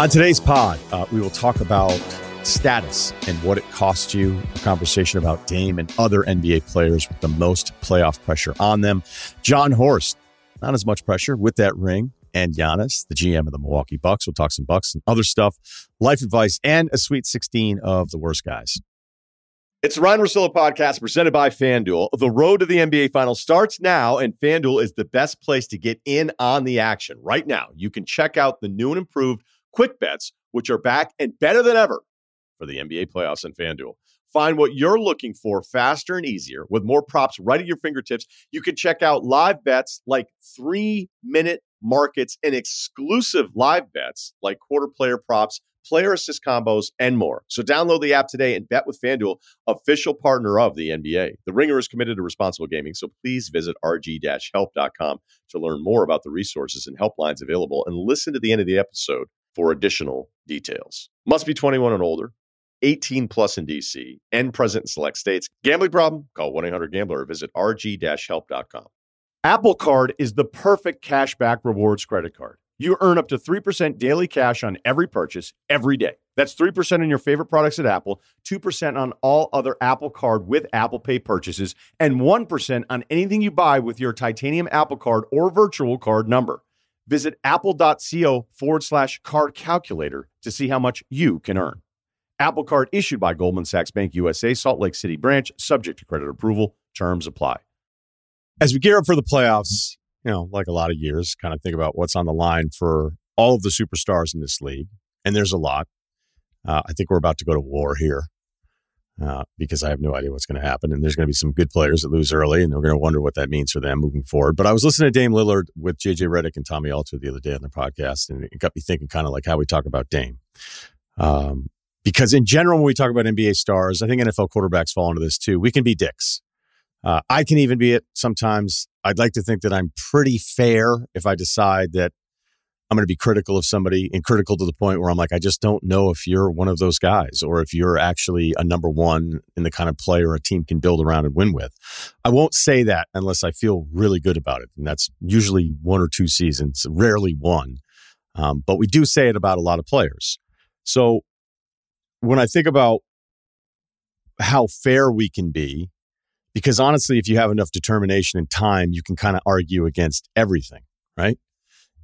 On today's pod, uh, we will talk about status and what it costs you, a conversation about Dame and other NBA players with the most playoff pressure on them. Jon Horst, not as much pressure with that ring. And Giannis, the GM of the Milwaukee Bucks. We'll talk some Bucks and other stuff, life advice, and a sweet 16 of the worst guys. It's the Ryen Russillo podcast presented by FanDuel. The road to the NBA Finals starts now, and FanDuel is the best place to get in on the action. Right now, you can check out the new and improved Quick Bets, which are back and better than ever for the NBA playoffs and FanDuel. Find what you're looking for faster and easier with more props right at your fingertips. You can check out live bets like three minute markets and exclusive live bets like quarter player props, player assist combos, and more. So download the app today and bet with FanDuel, official partner of the NBA. The Ringer is committed to responsible gaming, so please visit rg-help.com to learn more about the resources and helplines available and listen to the end of the episode for additional details. Must be 21 and older. 18 plus in DC and present in select states. Gambling problem? Call 1 800 Gambler or visit rg help.com. Apple Card is the perfect cashback rewards credit card. You earn up to 3% daily cash on every purchase every day. That's 3% on your favorite products at Apple, 2% on all other Apple Card with Apple Pay purchases, and 1% on anything you buy with your titanium Apple Card or virtual card number. Visit apple.co forward slash card calculator to see how much you can earn. Apple Card issued by Goldman Sachs Bank USA, Salt Lake City branch, subject to credit approval. Terms apply. As we gear up for the playoffs, you know, like a lot of years, kind of think about what's on the line for all of the superstars in this league. And there's a lot. Uh, I think we're about to go to war here uh, because I have no idea what's going to happen. And there's going to be some good players that lose early, and they're going to wonder what that means for them moving forward. But I was listening to Dame Lillard with JJ Redick and Tommy Alter the other day on their podcast, and it got me thinking kind of like how we talk about Dame. Um, because in general, when we talk about NBA stars, I think NFL quarterbacks fall into this too. We can be dicks. Uh, I can even be it sometimes. I'd like to think that I'm pretty fair if I decide that I'm going to be critical of somebody and critical to the point where I'm like, I just don't know if you're one of those guys or if you're actually a number one in the kind of player a team can build around and win with. I won't say that unless I feel really good about it. And that's usually one or two seasons, rarely one. Um, but we do say it about a lot of players. So when I think about how fair we can be, because honestly, if you have enough determination and time, you can kind of argue against everything, right?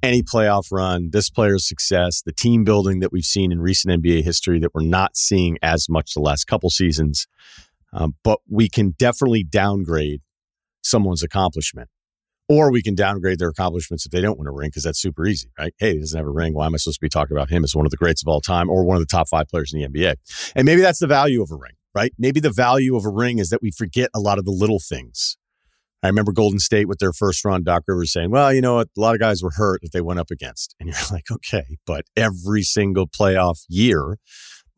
Any playoff run, this player's success, the team building that we've seen in recent NBA history that we're not seeing as much the last couple seasons. Um, but we can definitely downgrade someone's accomplishment. Or we can downgrade their accomplishments if they don't win a ring because that's super easy, right? Hey, he doesn't have a ring. Why am I supposed to be talking about him as one of the greats of all time or one of the top five players in the NBA? And maybe that's the value of a ring, right? Maybe the value of a ring is that we forget a lot of the little things. I remember Golden State with their first run, Doc Rivers saying, well, you know what? A lot of guys were hurt that they went up against. And you're like, okay, but every single playoff year,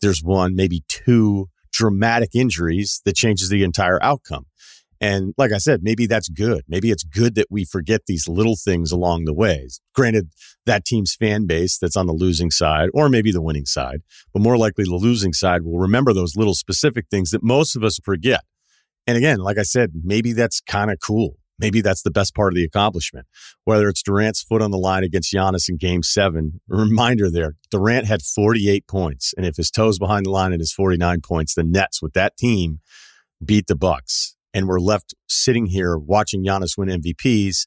there's one, maybe two dramatic injuries that changes the entire outcome. And like I said, maybe that's good. Maybe it's good that we forget these little things along the ways. Granted, that team's fan base that's on the losing side, or maybe the winning side, but more likely the losing side will remember those little specific things that most of us forget. And again, like I said, maybe that's kind of cool. Maybe that's the best part of the accomplishment. Whether it's Durant's foot on the line against Giannis in game seven, reminder there, Durant had 48 points. And if his toes behind the line and his 49 points, the Nets with that team beat the Bucks and we're left sitting here watching Giannis win MVPs.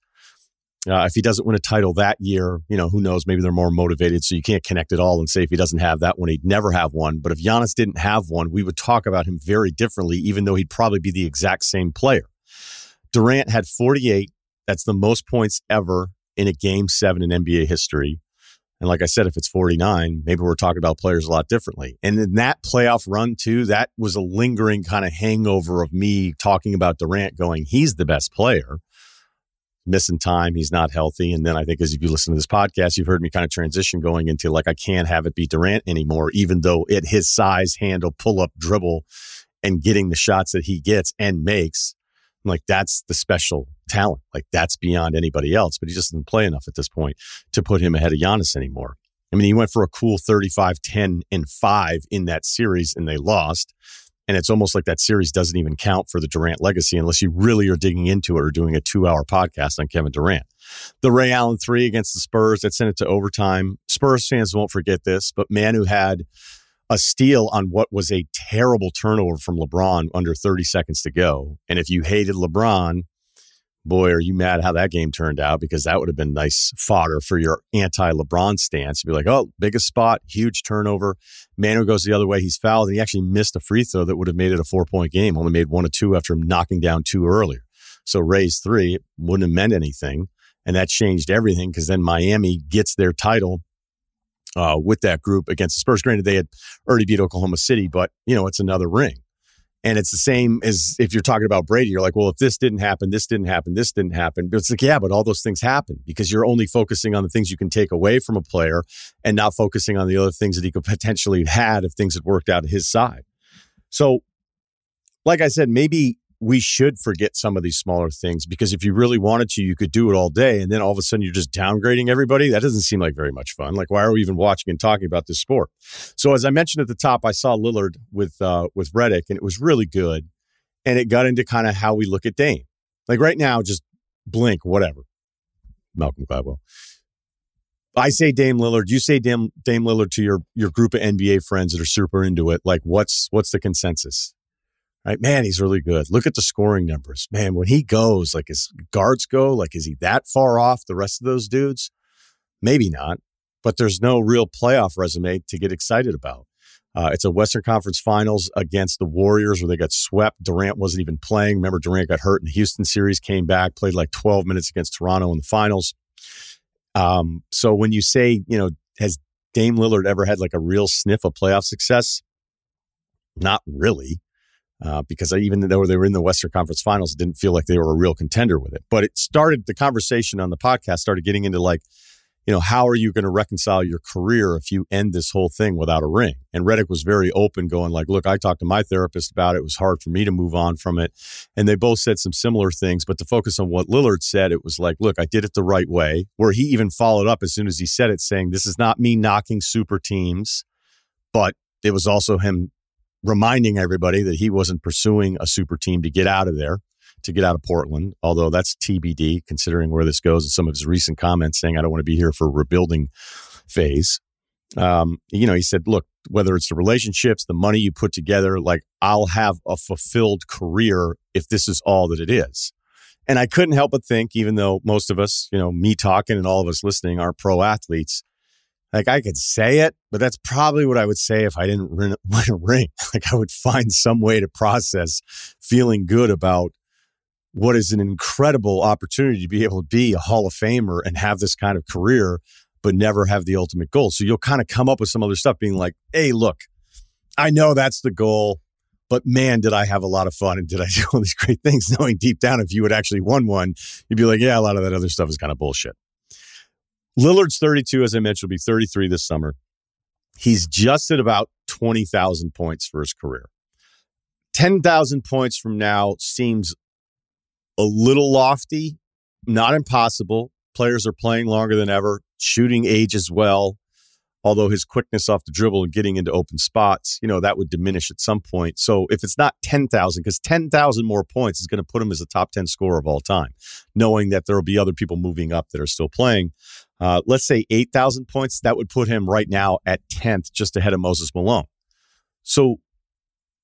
Uh, if he doesn't win a title that year, you know, who knows? Maybe they're more motivated. So you can't connect it all and say if he doesn't have that one, he'd never have one. But if Giannis didn't have one, we would talk about him very differently, even though he'd probably be the exact same player. Durant had 48. That's the most points ever in a game seven in NBA history. And like I said, if it's 49, maybe we're talking about players a lot differently. And in that playoff run, too, that was a lingering kind of hangover of me talking about Durant going, he's the best player. Missing time, he's not healthy. And then I think as if you listen to this podcast, you've heard me kind of transition going into like, I can't have it be Durant anymore, even though at his size, handle, pull up, dribble, and getting the shots that he gets and makes. I'm like, that's the special talent. Like that's beyond anybody else, but he just doesn't play enough at this point to put him ahead of Giannis anymore. I mean, he went for a cool 35, 10, and 5 in that series and they lost. And it's almost like that series doesn't even count for the Durant legacy unless you really are digging into it or doing a two hour podcast on Kevin Durant. The Ray Allen three against the Spurs that sent it to overtime. Spurs fans won't forget this, but Manu had a steal on what was a terrible turnover from LeBron under 30 seconds to go. And if you hated LeBron, boy, are you mad how that game turned out because that would have been nice fodder for your anti LeBron stance. You'd be like, oh, biggest spot, huge turnover. Manu goes the other way. He's fouled and he actually missed a free throw that would have made it a four point game. Only made one or two after knocking down two earlier. So Ray's three wouldn't have meant anything. And that changed everything because then Miami gets their title uh, with that group against the Spurs. Granted, they had already beat Oklahoma City, but you know, it's another ring. And it's the same as if you're talking about Brady. You're like, well, if this didn't happen, this didn't happen, this didn't happen. But it's like, yeah, but all those things happen because you're only focusing on the things you can take away from a player and not focusing on the other things that he could potentially have had if things had worked out his side. So, like I said, maybe we should forget some of these smaller things because if you really wanted to, you could do it all day. And then all of a sudden you're just downgrading everybody. That doesn't seem like very much fun. Like, why are we even watching and talking about this sport? So as I mentioned at the top, I saw Lillard with, uh, with Redick and it was really good. And it got into kind of how we look at Dame. Like right now, just blink, whatever. Malcolm Gladwell. I say Dame Lillard. You say Dame, Dame Lillard to your, your group of NBA friends that are super into it. Like what's, what's the consensus? Right? Man, he's really good. Look at the scoring numbers. Man, when he goes, like his guards go, like is he that far off the rest of those dudes? Maybe not, but there's no real playoff resume to get excited about. Uh, it's a Western Conference Finals against the Warriors where they got swept. Durant wasn't even playing. Remember, Durant got hurt in the Houston series, came back, played like 12 minutes against Toronto in the finals. Um, so when you say, you know, has Dame Lillard ever had like a real sniff of playoff success? Not really uh, because I, even though they were in the Western Conference Finals, it didn't feel like they were a real contender with it. But it started the conversation on the podcast started getting into like, you know, how are you going to reconcile your career if you end this whole thing without a ring? And Redick was very open, going like, look, I talked to my therapist about it. It was hard for me to move on from it. And they both said some similar things. But to focus on what Lillard said, it was like, look, I did it the right way. Where he even followed up as soon as he said it, saying, this is not me knocking super teams, but it was also him reminding everybody that he wasn't pursuing a super team to get out of there, to get out of Portland, although that's TBD considering where this goes and some of his recent comments saying, I don't want to be here for rebuilding phase. Um, you know, he said, look, whether it's the relationships, the money you put together, like I'll have a fulfilled career if this is all that it is. And I couldn't help but think, even though most of us, you know, me talking and all of us listening are pro athletes, like I could say it, but that's probably what I would say if I didn't win a ring. Like I would find some way to process feeling good about what is an incredible opportunity to be able to be a Hall of Famer and have this kind of career, but never have the ultimate goal. So you'll kind of come up with some other stuff being like, hey, look, I know that's the goal, but man, did I have a lot of fun and did I do all these great things knowing deep down if you had actually won one, you'd be like, yeah, a lot of that other stuff is kind of bullshit. Lillard's 32, as I mentioned, will be 33 this summer. He's just at about 20,000 points for his career. 10,000 points from now seems a little lofty, not impossible. Players are playing longer than ever, shooting age as well although his quickness off the dribble and getting into open spots, you know, that would diminish at some point. So if it's not 10,000, because 10,000 more points is going to put him as a top 10 scorer of all time, knowing that there will be other people moving up that are still playing. Uh, let's say 8,000 points, that would put him right now at 10th, just ahead of Moses Malone. So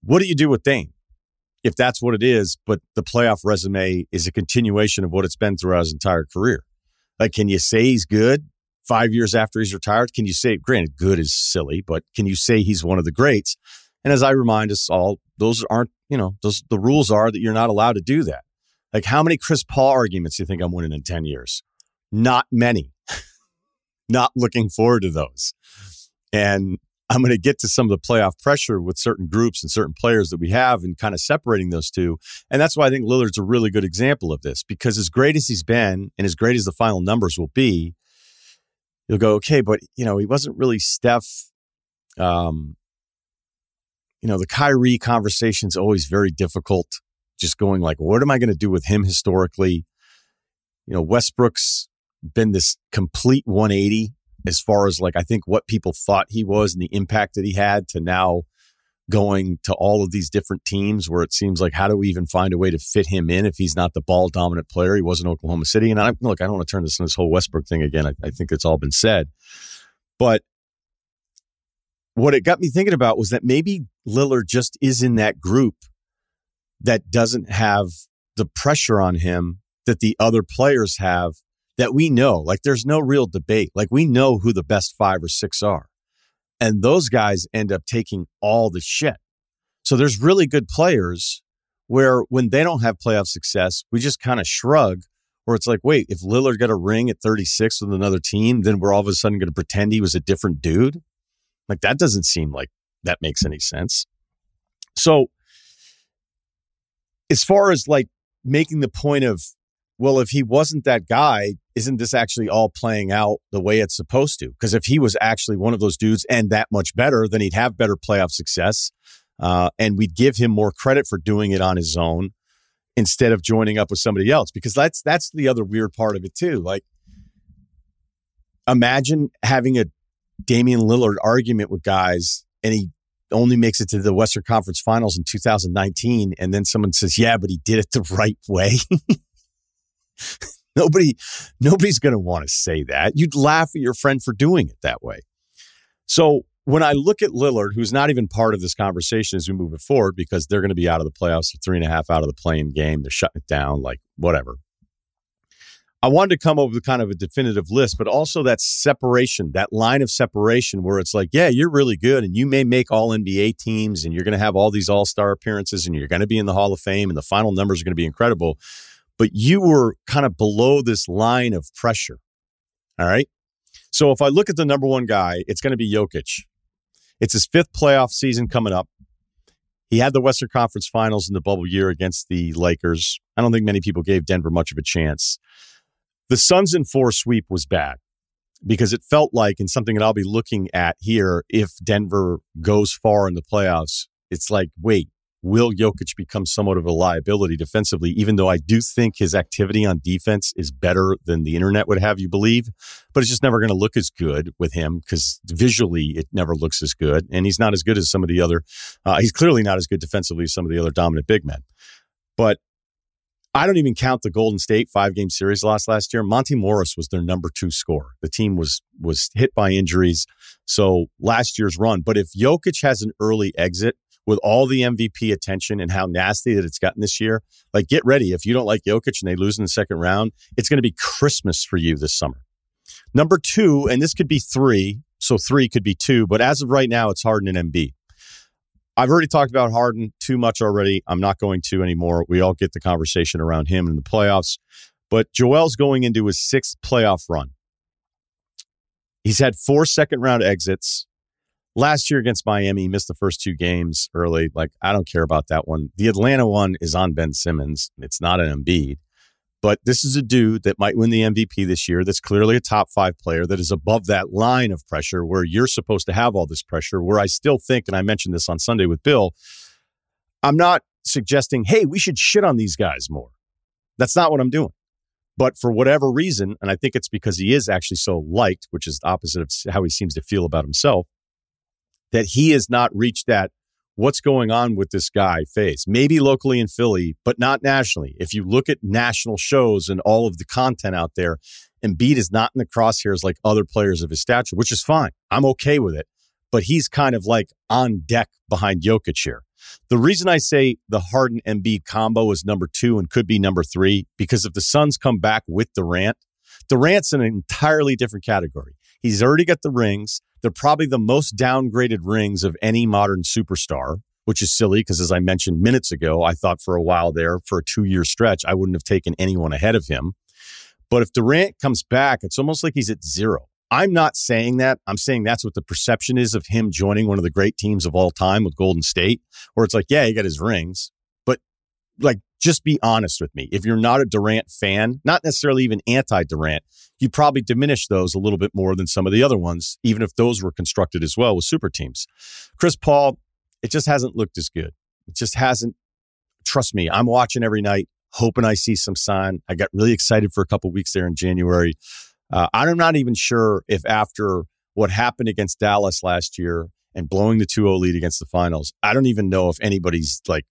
what do you do with Dame? If that's what it is, but the playoff resume is a continuation of what it's been throughout his entire career. Like, can you say he's good? Five years after he's retired, can you say, granted, good is silly, but can you say he's one of the greats? And as I remind us all, those aren't, you know, those, the rules are that you're not allowed to do that. Like how many Chris Paul arguments do you think I'm winning in 10 years? Not many. not looking forward to those. And I'm going to get to some of the playoff pressure with certain groups and certain players that we have and kind of separating those two. And that's why I think Lillard's a really good example of this because as great as he's been and as great as the final numbers will be, you'll go, okay, but you know, he wasn't really Steph. Um, you know, the Kyrie conversation is always very difficult. Just going like, what am I going to do with him historically? You know, Westbrook's been this complete 180 as far as like I think what people thought he was and the impact that he had to now going to all of these different teams where it seems like how do we even find a way to fit him in if he's not the ball dominant player? He was in Oklahoma City. And I look, I don't want to turn this into this whole Westbrook thing again. I, I think it's all been said. But what it got me thinking about was that maybe Lillard just is in that group that doesn't have the pressure on him that the other players have that we know. Like there's no real debate. Like we know who the best five or six are. And those guys end up taking all the shit. So there's really good players where when they don't have playoff success, we just kind of shrug. Or it's like, wait, if Lillard got a ring at 36 with another team, then we're all of a sudden going to pretend he was a different dude. Like that doesn't seem like that makes any sense. So, as far as like making the point of, well, if he wasn't that guy, isn't this actually all playing out the way it's supposed to? Because if he was actually one of those dudes and that much better, then he'd have better playoff success. Uh, and we'd give him more credit for doing it on his own instead of joining up with somebody else. Because that's that's the other weird part of it too. Like, imagine having a Damian Lillard argument with guys and he only makes it to the Western Conference Finals in 2019, and then someone says, "Yeah, but he did it the right way." Nobody, nobody's going to want to say that. You'd laugh at your friend for doing it that way. So when I look at Lillard, who's not even part of this conversation as we move it forward, because they're going to be out of the playoffs, three and a half out of the playing game, they're shutting it down, like whatever. I wanted to come up with kind of a definitive list, but also that separation, that line of separation where it's like, yeah, you're really good and you may make all NBA teams and you're going to have all these all star appearances and you're going to be in the Hall of Fame and the final numbers are going to be incredible but you were kind of below this line of pressure. All right. So if I look at the number one guy, it's going to be Jokic. It's his fifth playoff season coming up. He had the Western Conference Finals in the bubble year against the Lakers. I don't think many people gave Denver much of a chance. The Suns in four sweep was bad because it felt like, and something that I'll be looking at here, if Denver goes far in the playoffs, it's like, wait, will Jokic become somewhat of a liability defensively, even though I do think his activity on defense is better than the internet would have you believe. But it's just never going to look as good with him because visually it never looks as good. And he's not as good as some of the other, uh, he's clearly not as good defensively as some of the other dominant big men. But I don't even count the Golden State five game series loss last year. Monte Morris was their number two scorer. The team was was hit by injuries. So last year's run. But if Jokic has an early exit, with all the MVP attention and how nasty that it's gotten this year, like get ready. If you don't like Jokic and they lose in the second round, it's going to be Christmas for you this summer. Number two, and this could be three, so three could be two, but as of right now, it's Harden and Embiid. I've already talked about Harden too much already. I'm not going to anymore. We all get the conversation around him in the playoffs. But Joel's going into his sixth playoff run. He's had four second round exits. Last year against Miami, he missed the first two games early. Like, I don't care about that one. The Atlanta one is on Ben Simmons. It's not an Embiid. But this is a dude that might win the MVP this year that's clearly a top five player that is above that line of pressure where you're supposed to have all this pressure. Where I still think, and I mentioned this on Sunday with Bill, I'm not suggesting, hey, we should shit on these guys more. That's not what I'm doing. But for whatever reason, and I think it's because he is actually so liked, which is opposite of how he seems to feel about himself, that he has not reached that what's going on with this guy phase. Maybe locally in Philly, but not nationally. If you look at national shows and all of the content out there, Embiid is not in the crosshairs like other players of his stature, which is fine. I'm okay with it. But he's kind of like on deck behind Jokic here. The reason I say the Harden Embiid combo is number two and could be number three, because if the Suns come back with Durant, Durant's an entirely different category. He's already got the rings. They're probably the most downgraded rings of any modern superstar, which is silly because, as I mentioned minutes ago, I thought for a while there, for a two year stretch, I wouldn't have taken anyone ahead of him. But if Durant comes back, it's almost like he's at zero. I'm not saying that. I'm saying that's what the perception is of him joining one of the great teams of all time with Golden State, where it's like, yeah, he got his rings, but like just be honest with me. If you're not a Durant fan, not necessarily even anti Durant, you probably diminish those a little bit more than some of the other ones, even if those were constructed as well with super teams. Chris Paul, it just hasn't looked as good. It just hasn't. Trust me, I'm watching every night, hoping I see some sign. I got really excited for a couple weeks there in January. Uh, I'm not even sure if after what happened against Dallas last year and blowing the 2-0 lead against the finals. I don't even know if anybody's like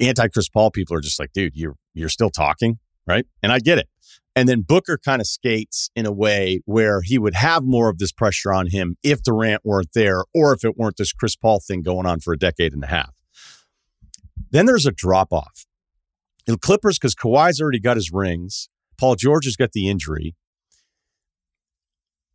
anti Chris Paul people are just like, dude, you're you're still talking, right? And I get it. And then Booker kind of skates in a way where he would have more of this pressure on him if Durant weren't there or if it weren't this Chris Paul thing going on for a decade and a half. Then there's a drop off. The Clippers, because Kawhi's already got his rings, Paul George has got the injury.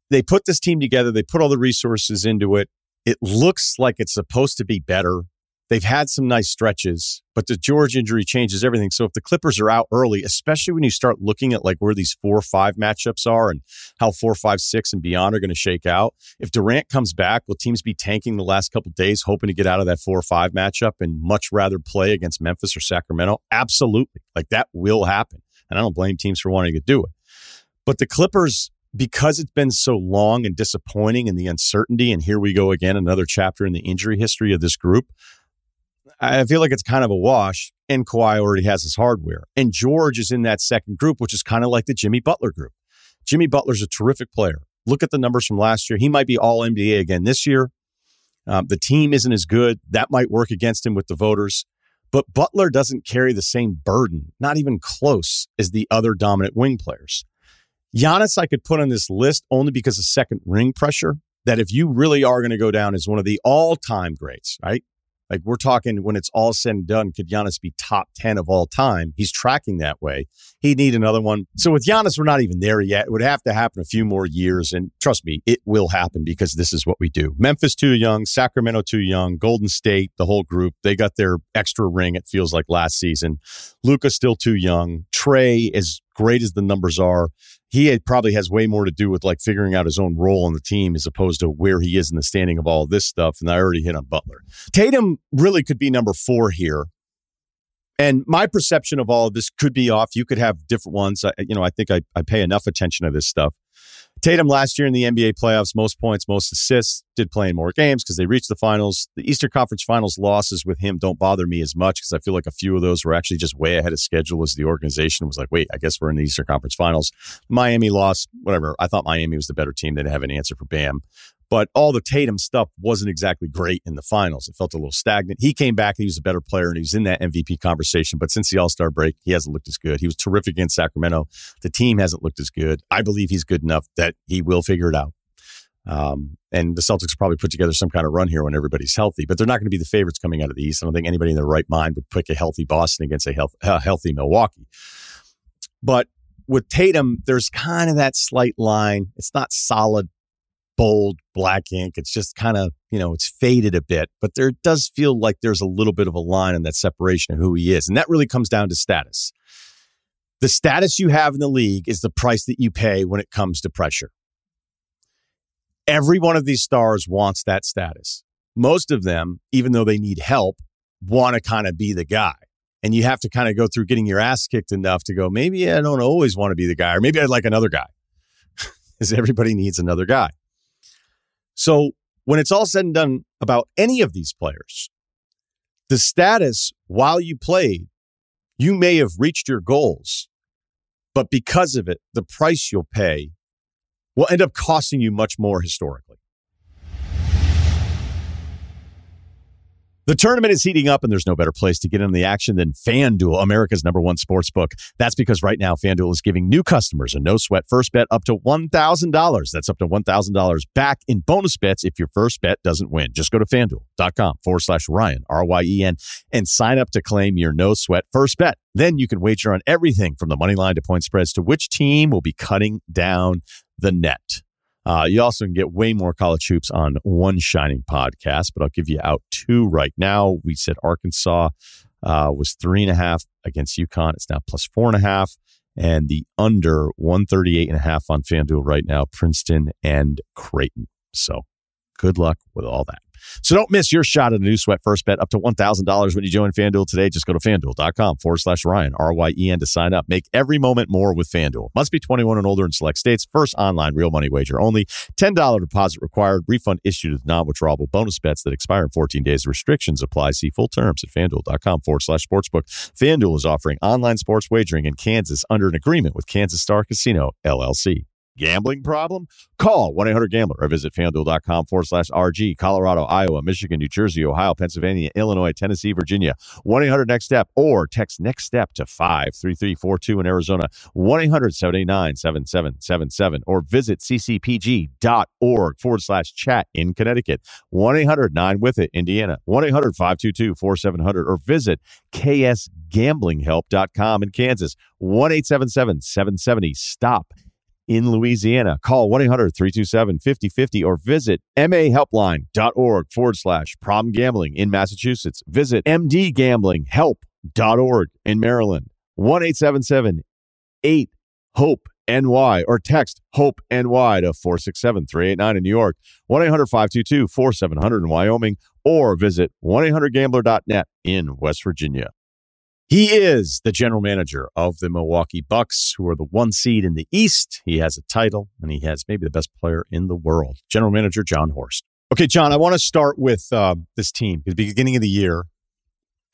They put this team together, they put all the resources into it. It looks like it's supposed to be better. They've had some nice stretches, but the George injury changes everything. So if the Clippers are out early, especially when you start looking at like where these four or five matchups are and how four, five, six, and beyond are going to shake out, if Durant comes back, will teams be tanking the last couple days, hoping to get out of that four or five matchup and much rather play against Memphis or Sacramento? Absolutely. Like that will happen. And I don't blame teams for wanting to do it. But the Clippers, because it's been so long and disappointing and the uncertainty, and here we go again, another chapter in the injury history of this group. I feel like it's kind of a wash. And Kawhi already has his hardware. And George is in that second group, which is kind of like the Jimmy Butler group. Jimmy Butler's a terrific player. Look at the numbers from last year. He might be all NBA again this year. Um, the team isn't as good. That might work against him with the voters. But Butler doesn't carry the same burden, not even close, as the other dominant wing players. Giannis, I could put on this list only because of second ring pressure. That if you really are going to go down as one of the all time greats, right? Like we're talking when it's all said and done, could Giannis be top 10 of all time? He's tracking that way. He'd need another one. So with Giannis, we're not even there yet. It would have to happen a few more years. And trust me, it will happen because this is what we do. Memphis too young, Sacramento too young, Golden State, the whole group, they got their extra ring, it feels like last season. Luka's still too young. Trae as great as the numbers are, he probably has way more to do with like figuring out his own role on the team as opposed to where he is in the standing of all this stuff. And I already hit on Butler. Tatum really could be number four here. And my perception of all of this could be off. You could have different ones. I, you know, I think I, I pay enough attention to this stuff. Tatum last year in the NBA playoffs, most points, most assists, did play in more games because they reached the finals. The Eastern Conference Finals losses with him don't bother me as much because I feel like a few of those were actually just way ahead of schedule as the organization was like, wait, I guess we're in the Eastern Conference Finals. Miami lost, whatever. I thought Miami was the better team. They didn't have an answer for Bam. But all the Tatum stuff wasn't exactly great in the finals. It felt a little stagnant. He came back. He was a better player and he was in that MVP conversation. But since the All Star break, he hasn't looked as good. He was terrific against Sacramento. The team hasn't looked as good. I believe he's good enough that he will figure it out. Um, and the Celtics probably put together some kind of run here when everybody's healthy, but they're not going to be the favorites coming out of the East. I don't think anybody in their right mind would pick a healthy Boston against a, health, a healthy Milwaukee. But with Tatum, there's kind of that slight line. It's not solid bold black ink. It's just kind of, you know, it's faded a bit, but there does feel like there's a little bit of a line in that separation of who he is. And that really comes down to status. The status you have in the league is the price that you pay when it comes to pressure. Every one of these stars wants that status. Most of them, even though they need help, want to kind of be the guy. And you have to kind of go through getting your ass kicked enough to go, maybe I don't always want to be the guy, or maybe I'd like another guy. Because everybody needs another guy. So when it's all said and done about any of these players, the status while you played, you may have reached your goals, but because of it, the price you'll pay will end up costing you much more historically. The tournament is heating up, and there's no better place to get in the action than FanDuel, America's number one sports book. That's because right now, FanDuel is giving new customers a no sweat first bet up to $1,000. That's up to $1,000 back in bonus bets if your first bet doesn't win. Just go to fanduel.com forward slash Ryan, R Y E N, and sign up to claim your no sweat first bet. Then you can wager on everything from the money line to point spreads to which team will be cutting down the net. Uh, you also can get way more college hoops on one shining podcast, but I'll give you out two right now. We said Arkansas uh, was three and a half against UConn. It's now plus four and a half. And the under 138 and a half on FanDuel right now, Princeton and Creighton. So good luck with all that. So don't miss your shot at a new sweat first bet up to $1,000 when you join FanDuel today. Just go to fanduel.com forward slash Ryan, R Y E N to sign up. Make every moment more with FanDuel. Must be 21 and older in select states. First online real money wager only. $10 deposit required. Refund issued with non withdrawable bonus bets that expire in 14 days. Restrictions apply. See full terms at fanduel.com forward slash sportsbook. FanDuel is offering online sports wagering in Kansas under an agreement with Kansas Star Casino, LLC. Gambling problem? Call 1 800 Gambler or visit fanduel.com forward slash RG. Colorado, Iowa, Michigan, New Jersey, Ohio, Pennsylvania, Illinois, Tennessee, Virginia. 1 800 Next Step or text Next Step to 53342 in Arizona. 1 800 789 7777 or visit ccpg.org forward slash chat in Connecticut. 1 800 9 with it, Indiana. 1 800 522 4700 or visit ksgamblinghelp.com in Kansas. 1 877 770 STOP in Louisiana. Call 1 800 327 5050 or visit mahelpline.org forward slash problem gambling in Massachusetts. Visit mdgamblinghelp.org in Maryland. 1 877 8 HOPE NY or text HOPE NY to 467 389 in New York, 1 800 522 4700 in Wyoming, or visit 1 800 gambler.net in West Virginia. He is the general manager of the Milwaukee Bucks, who are the one seed in the East. He has a title and he has maybe the best player in the world. General manager Jon Horst. Okay, Jon, I want to start with um, this team. The beginning of the year,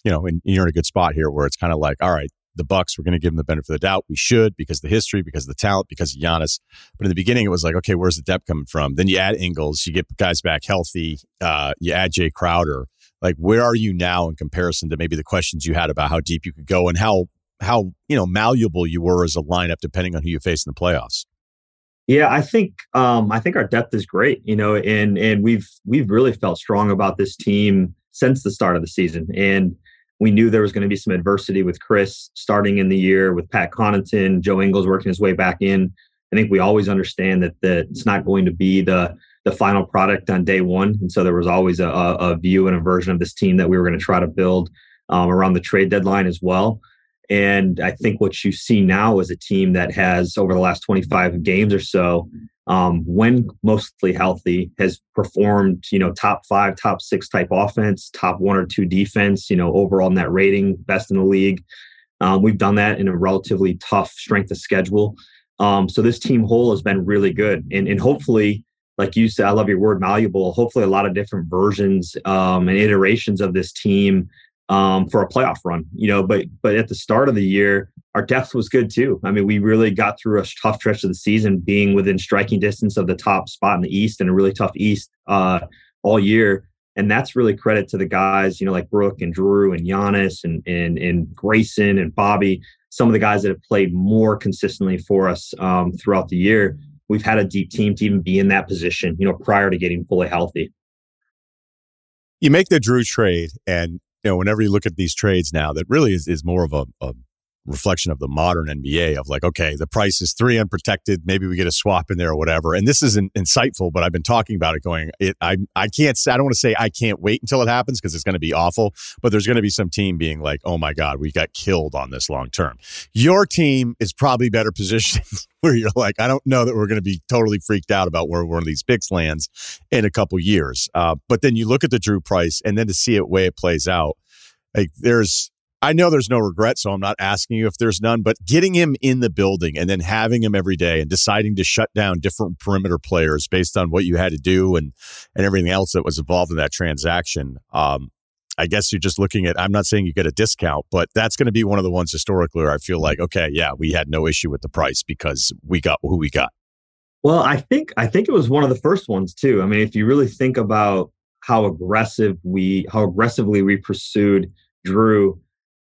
you know, and you're in a good spot here where it's kind of like, all right, the Bucks, we're going to give them the benefit of the doubt. We should because of the history, because of the talent, because of Giannis. But in the beginning, it was like, okay, where's the depth coming from? Then you add Ingles, you get guys back healthy, uh, you add Jay Crowder like where are you now in comparison to maybe the questions you had about how deep you could go and how how you know malleable you were as a lineup depending on who you face in the playoffs yeah i think um i think our depth is great you know and and we've we've really felt strong about this team since the start of the season and we knew there was going to be some adversity with Khris starting in the year with Pat Connaughton, Joe Ingles working his way back in. I think we always understand that that it's not going to be the the final product on day one. And so there was always a, a view and a version of this team that we were going to try to build um, around the trade deadline as well. And I think what you see now is a team that has, over the last 25 games or so, um, when mostly healthy, has performed, you know, top five, top six type offense, top one or two defense, you know, overall net rating, best in the league. Um, we've done that in a relatively tough strength of schedule. Um, so this team whole has been really good. And, and hopefully, like you said, I love your word malleable. Hopefully, a lot of different versions um, and iterations of this team um, for a playoff run. You know, but but at the start of the year, our depth was good too. I mean, we really got through a tough stretch of the season, being within striking distance of the top spot in the East and a really tough East uh, all year. And that's really credit to the guys, you know, like Brook and Jrue and Giannis and and and Grayson and Bobby, some of the guys that have played more consistently for us um, throughout the year we've had a deep team to even be in that position, you know, prior to getting fully healthy. You make the Jrue trade, and you know, whenever you look at these trades now, that really is, is more of a, a reflection of the modern NBA of like, okay, the price is three unprotected. Maybe we get a swap in there or whatever. And this isn't insightful, but I've been talking about it going, it, I, I can't I don't want to say I can't wait until it happens because it's going to be awful, but there's going to be some team being like, oh my God, we got killed on this long term. Your team is probably better positioned where you're like, I don't know that we're going to be totally freaked out about where one of these picks lands in a couple years. Uh, but then you look at the Jrue price and then to see it way it plays out, like there's I know there's no regret, so I'm not asking you if there's none, but getting him in the building and then having him every day and deciding to shut down different perimeter players based on what you had to do and and everything else that was involved in that transaction. Um, I guess you're just looking at, I'm not saying you get a discount, but that's going to be one of the ones historically where I feel like, okay, yeah, we had no issue with the price because we got who we got. Well, I think, I think it was one of the first ones too. I mean, if you really think about how aggressive we, how aggressively we pursued Jrue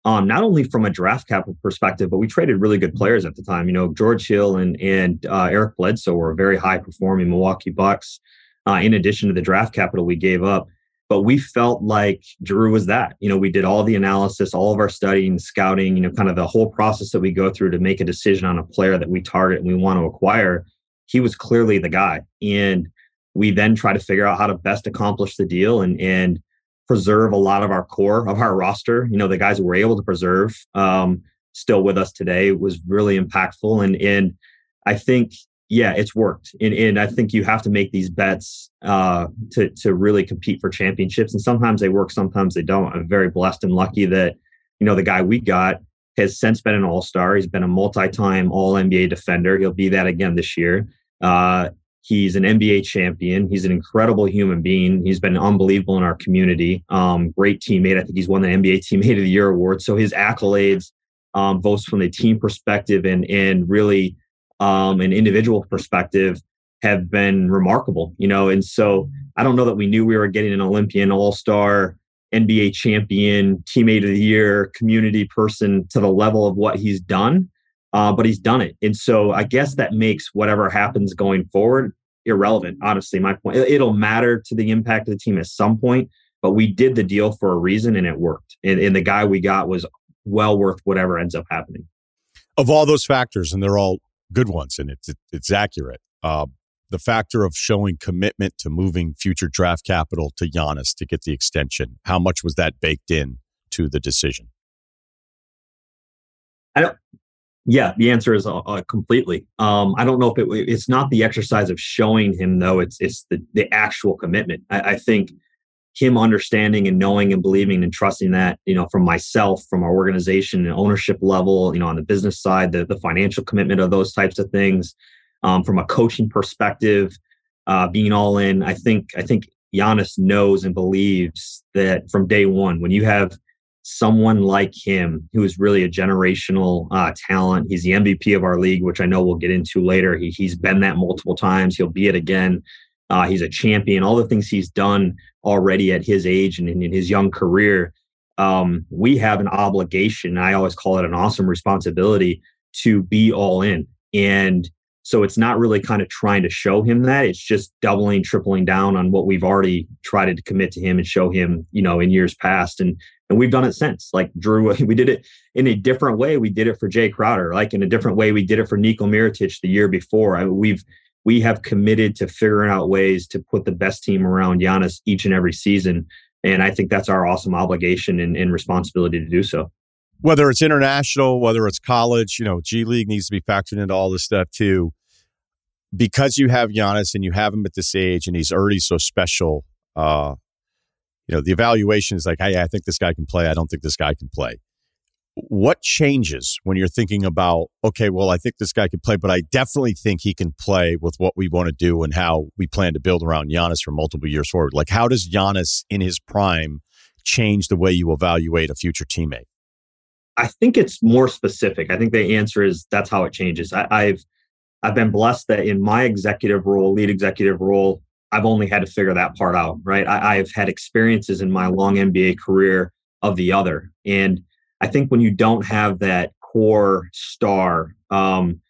um, not only from a draft capital perspective, but we traded really good players at the time. You know, George Hill and and uh, Eric Bledsoe were very high performing Milwaukee Bucks. Uh, in addition to the draft capital we gave up, but we felt like Jrue was that. You know, we did all the analysis, all of our studying, scouting. You know, kind of the whole process that we go through to make a decision on a player that we target and we want to acquire. He was clearly the guy, and we then try to figure out how to best accomplish the deal and and preserve a lot of our core of our roster. You know, the guys we're able to preserve um, still with us today was really impactful. And and I think, yeah, it's worked. And and I think you have to make these bets uh, to to really compete for championships. And sometimes they work, sometimes they don't. I'm very blessed and lucky that you know the guy we got has since been an all star. He's been a multi time All NBA defender. He'll be that again this year. Uh, He's an NBA champion. He's an incredible human being. He's been unbelievable in our community. Um, great teammate. I think he's won the NBA Teammate of the Year award. So his accolades, um, both from the team perspective and and really um, and individual perspective have been remarkable, you know. And so I don't know that we knew we were getting an Olympian, All Star, NBA champion, teammate of the year, community person to the level of what he's done, uh, but he's done it. And so I guess that makes whatever happens going forward irrelevant. Honestly, my point it'll matter to the impact of the team at some point, but we did the deal for a reason and it worked. And, and the guy we got was well worth whatever ends up happening. Of all those factors, and they're all good ones, and it's it's accurate. Uh, the factor of showing commitment to moving future draft capital to Giannis to get the extension. How much was that baked in to the decision? I don't. Yeah, the answer is uh, uh, completely. Um, I don't know if it, it's not the exercise of showing him though. It's it's the the actual commitment. I, I think him understanding and knowing and believing and trusting that you know from myself from our organization and ownership level you know on the business side the, the financial commitment of those types of things um, from a coaching perspective, uh, being all in. I think I think Giannis knows and believes that from day one, when you have someone like him who is really a generational uh, talent, he's the MVP of our league, which I know we'll get into later. He, he's been that multiple times. He'll be it again. Uh, he's a champion. All the things he's done already at his age and in, in his young career. Um, we have an obligation. I always call it an awesome responsibility to be all in. And so it's not really kind of trying to show him that. It's just doubling, tripling down on what we've already tried to commit to him and show him, you know, in years past. And and we've done it since. Like Jrue, we did it in a different way. We did it for Jay Crowder. Like in a different way, we did it for Niko Mirotic the year before. I we've we have committed to figuring out ways to put the best team around Giannis each and every season. And I think that's our awesome obligation and, and responsibility to do so whether it's international, whether it's college, you know, G League needs to be factored into all this stuff too. Because you have Giannis and you have him at this age and he's already so special, uh, you know, the evaluation is like, hey, I think this guy can play. I don't think this guy can play. What changes when you're thinking about, okay, well, I think this guy can play, but I definitely think he can play with what we want to do and how we plan to build around Giannis for multiple years forward? Like, how does Giannis in his prime change the way you evaluate a future teammate? I think it's more specific. I think the answer is that's how it changes. I, I've I've been blessed that in my executive role, lead executive role, I've only had to figure that part out. Right. I, I've had experiences in my long NBA career of the other, and I think when you don't have that core star, um,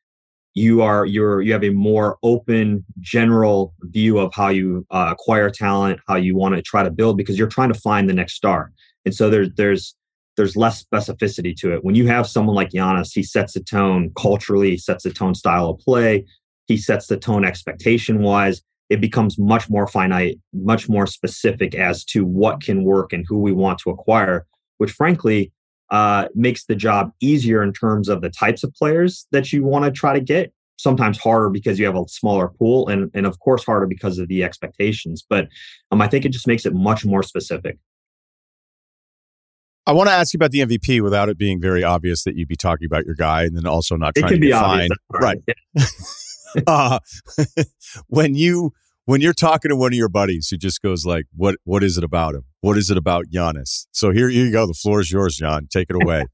you are you're you have a more open general view of how you uh, acquire talent, how you want to try to build because you're trying to find the next star. And so there's there's there's less specificity to it. When you have someone like Giannis, he sets the tone culturally, sets the tone style of play, he sets the tone expectation wise. It becomes much more finite, much more specific as to what can work and who we want to acquire, which frankly uh, makes the job easier in terms of the types of players that you want to try to get. Sometimes harder because you have a smaller pool, and and of course harder because of the expectations. But um, I think it just makes it much more specific. I want to ask you about the MVP without it being very obvious that you'd be talking about your guy, and then also not trying to be find right. uh, when you when you're talking to one of your buddies who just goes like, "What what is it about him? What is it about Giannis?" So here, here you go. The floor is yours, Jon. Take it away.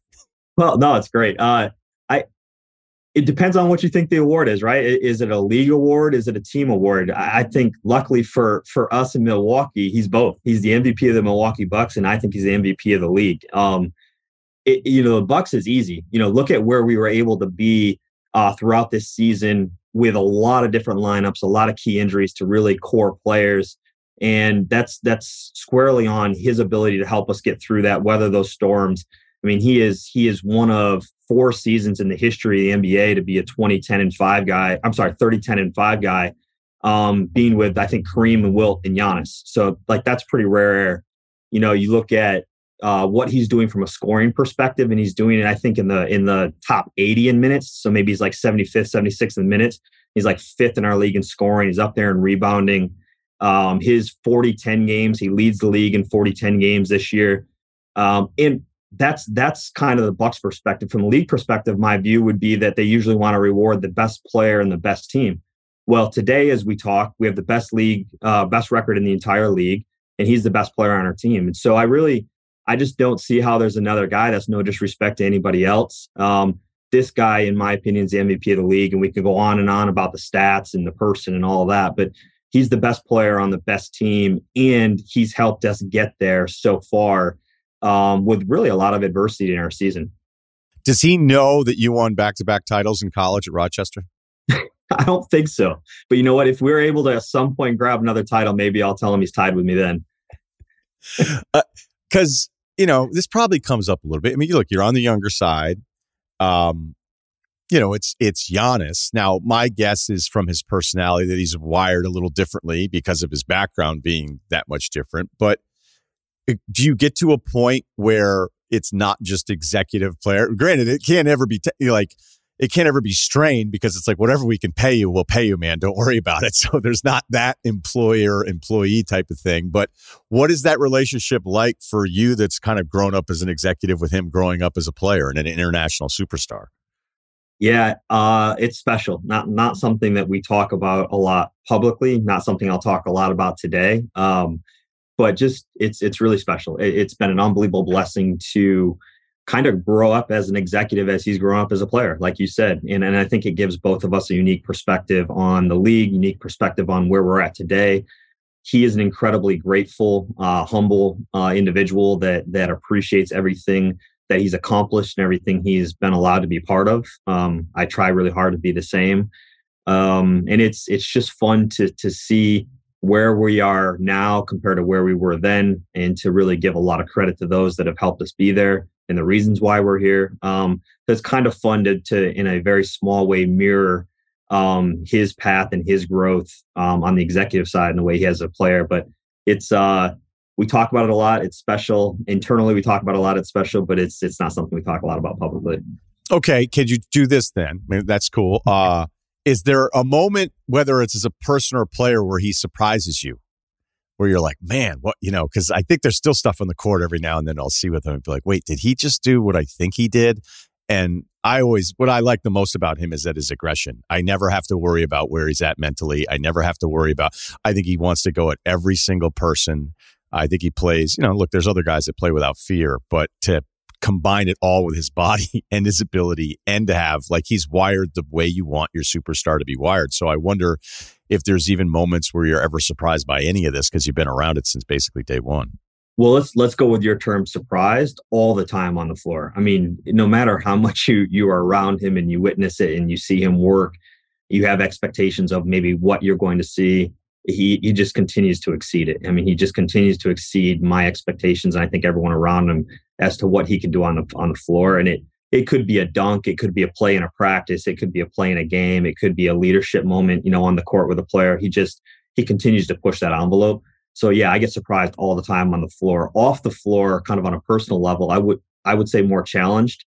well, no, it's great. Uh, I it depends on what you think the award is, right? Is it a league award? Is it a team award? I think luckily for for us in Milwaukee, he's both. He's the MVP of the Milwaukee Bucks, and I think he's the MVP of the league. Um, it, you know, the Bucks is easy. You know, look at where we were able to be uh, throughout this season with a lot of different lineups, a lot of key injuries to really core players, and that's that's squarely on his ability to help us get through that, weather those storms. I mean, he is he is one of four seasons in the history of the NBA to be a 20, 10, and 5 guy. I'm sorry, 30, 10, and 5 guy, um, being with, I think, Kareem and Wilt and Giannis. So, like, that's pretty rare. You know, you look at uh, what he's doing from a scoring perspective, and he's doing it, I think, in the in the top 80 in minutes. So maybe he's like 75th, 76th in minutes. He's like fifth in our league in scoring. He's up there in rebounding. Um, his 40 10 games, he leads the league in 40 10 games this year. Um, and that's that's kind of the Bucks perspective. From the league perspective, my view would be that they usually want to reward the best player and the best team. Well, today as we talk, we have the best league, uh, best record in the entire league, and he's the best player on our team. And so I really, I just don't see how there's another guy. That's no disrespect to anybody else. Um, this guy, in my opinion, is the MVP of the league. And we can go on and on about the stats and the person and all of that. But he's the best player on the best team. And he's helped us get there so far um, with really a lot of adversity in our season. Does he know that you won back to back titles in college at Rochester? I don't think so. But you know what? If we're able to at some point grab another title, maybe I'll tell him he's tied with me then. Because, uh, you know, this probably comes up a little bit. I mean, look, you're on the younger side. Um, you know, it's it's Giannis. Now, my guess is from his personality that he's wired a little differently because of his background being that much different. But uh, do you get to a point where it's not just executive player? Granted, it can't ever be t- like it can't ever be strained because it's like whatever we can pay you, we'll pay you, man. Don't worry about it. So there's not that employer employee type of thing. But what is that relationship like for you that's kind of grown up as an executive with him growing up as a player and an international superstar? Yeah, uh, it's special. Not not something that we talk about a lot publicly. Not something I'll talk a lot about today. Um, but just it's it's really special. It, it's been an unbelievable blessing to kind of grow up as an executive as he's grown up as a player, like you said. And, and I think it gives both of us a unique perspective on the league, unique perspective on where we're at today. He is an incredibly grateful, uh, humble uh, individual that that appreciates everything that he's accomplished and everything he's been allowed to be part of. Um, I try really hard to be the same, um, and it's it's just fun to to see where we are now compared to where we were then, and to really give a lot of credit to those that have helped us be there and the reasons why we're here. Um, it's kind of fun to, to, in a very small way, mirror um, his path and his growth um, on the executive side and the way he has a player. But it's uh, we talk about it a lot. It's special internally. We talk about it a lot. It's special, but it's it's not something we talk a lot about publicly. Okay, could you do this then? I mean, that's cool. Uh, is there a moment, whether it's as a person or a player, where he surprises you? Where you're like, man, what, you know, because I think there's still stuff on the court every now and then I'll see with him and be like, wait, did he just do what I think he did? And I always, what I like the most about him is that his aggression. I never have to worry about where he's at mentally. I never have to worry about, I think he wants to go at every single person. I think he plays, you know, look, there's other guys that play without fear, but to combine it all with his body and his ability and to have like he's wired the way you want your superstar to be wired. So I wonder if there's even moments where you're ever surprised by any of this because you've been around it since basically day one. Well, let's let's go with your term surprised all the time on the floor. I mean, no matter how much you you are around him and you witness it and you see him work, you have expectations of maybe what you're going to see. He he just continues to exceed it. I mean, he just continues to exceed my expectations and I think everyone around him as to what he can do on the on the floor and it it could be a dunk, it could be a play in a practice, it could be a play in a game, it could be a leadership moment, you know, on the court with a player. He just he continues to push that envelope. So yeah, I get surprised all the time on the floor. Off the floor, kind of on a personal level, I would I would say more challenged,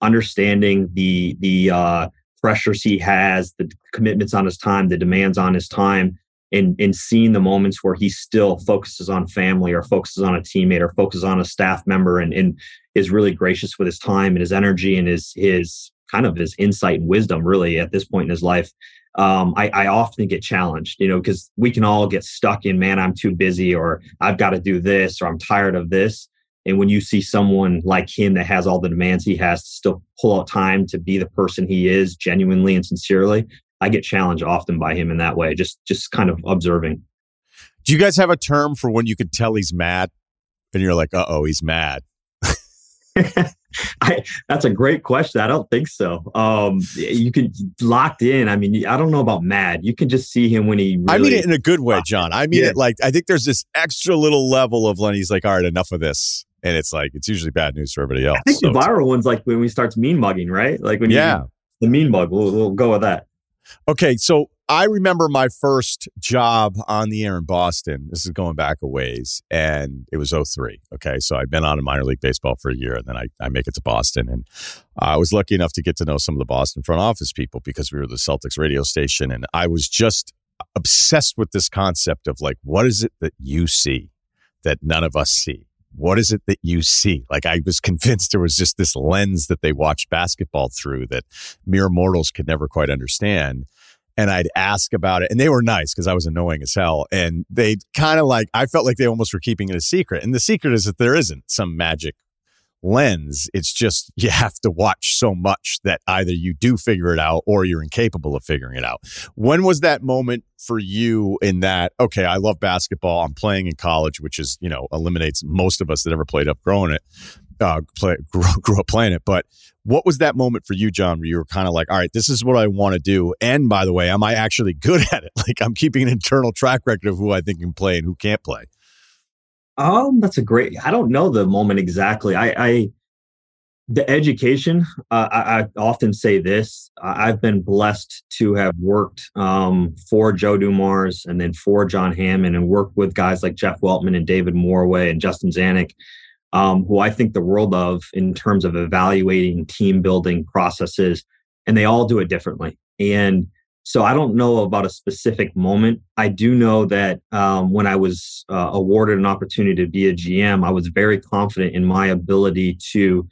understanding the the uh, pressures he has, the commitments on his time, the demands on his time, and and seeing the moments where he still focuses on family or focuses on a teammate or focuses on a staff member and and is really gracious with his time and his energy and his his kind of his insight and wisdom really at this point in his life um, I, I often get challenged you know because we can all get stuck in man i'm too busy or i've got to do this or i'm tired of this. And when you see someone like him that has all the demands he has to still pull out time to be the person he is genuinely and sincerely I get challenged often by him in that way, just just kind of observing. Do you guys have a term for when you can tell he's mad and you're like, uh oh, he's mad? I, that's a great question. I don't think so. Um, you can locked in. I mean, I don't know about mad. You can just see him when he. Really I mean it in a good way, Jon. I mean yeah. it like I think there's this extra little level of when he's like, all right, enough of this, and it's like it's usually bad news for everybody else. I think so the viral one's like when he starts mean mugging, right? Like when yeah, the mean mug. We'll, we'll go with that. Okay, so I remember my first job on the air in Boston. This is going back a ways, and it was 03. Okay, so I'd been on in minor league baseball for a year, and then I, I make it to Boston. And I was lucky enough to get to know some of the Boston front office people because we were the Celtics radio station. And I was just obsessed with this concept of like, what is it that you see that none of us see? What is it that you see? Like, I was convinced there was just this lens that they watched basketball through that mere mortals could never quite understand and I'd ask about it. And they were nice because I was annoying as hell. And they kind of like, I felt like they almost were keeping it a secret. And the secret is that there isn't some magic lens. It's just you have to watch so much that either you do figure it out or you're incapable of figuring it out. When was that moment for you in that, okay, I love basketball. I'm playing in college, which is, you know, eliminates most of us that ever played up growing it, uh, play, grew, grew up playing it. But what was that moment for you, Jon, where you were kind of like, all right, this is what I want to do. And by the way, am I actually good at it? Like I'm keeping an internal track record of who I think can play and who can't play. Um, that's a great. I don't know the moment exactly. I, I the education. Uh, I, I, often say this. I've been blessed to have worked um, for Joe Dumars and then for John Hammond and worked with guys like Jeff Weltman and David Morway and Justin Zanik, um, who I think the world of in terms of evaluating team building processes, and they all do it differently. And so I don't know about a specific moment. I do know that um, when I was uh, awarded an opportunity to be a GM, I was very confident in my ability to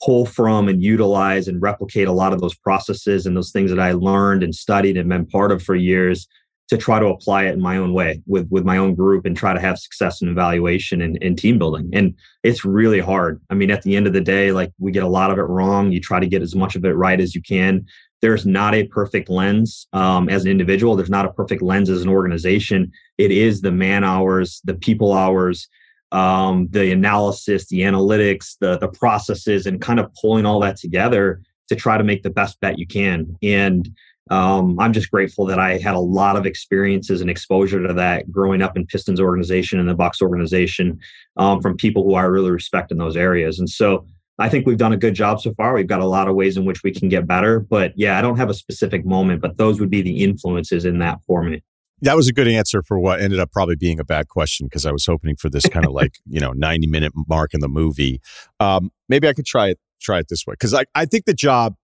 pull from and utilize and replicate a lot of those processes and those things that I learned and studied and been part of for years to try to apply it in my own way with with my own group and try to have success in evaluation and, and team building. And it's really hard. I mean at the end of the day like we get a lot of it wrong. You try to get as much of it right as you can there's not a perfect lens um, as an individual. There's not a perfect lens as an organization. It is the man hours, the people hours, um, the analysis, the analytics, the the processes, and kind of pulling all that together to try to make the best bet you can. And um, I'm just grateful that I had a lot of experiences and exposure to that growing up in Pistons organization and the Bucks organization um, from people who I really respect in those areas. And so I think we've done a good job so far. We've got a lot of ways in which we can get better. But yeah, I don't have a specific moment, but those would be the influences in that for me. That was a good answer for what ended up probably being a bad question because I was hoping for this kind of like, you know, 90 minute mark in the movie. Um, maybe I could try it, try it this way. Cause I, I think the job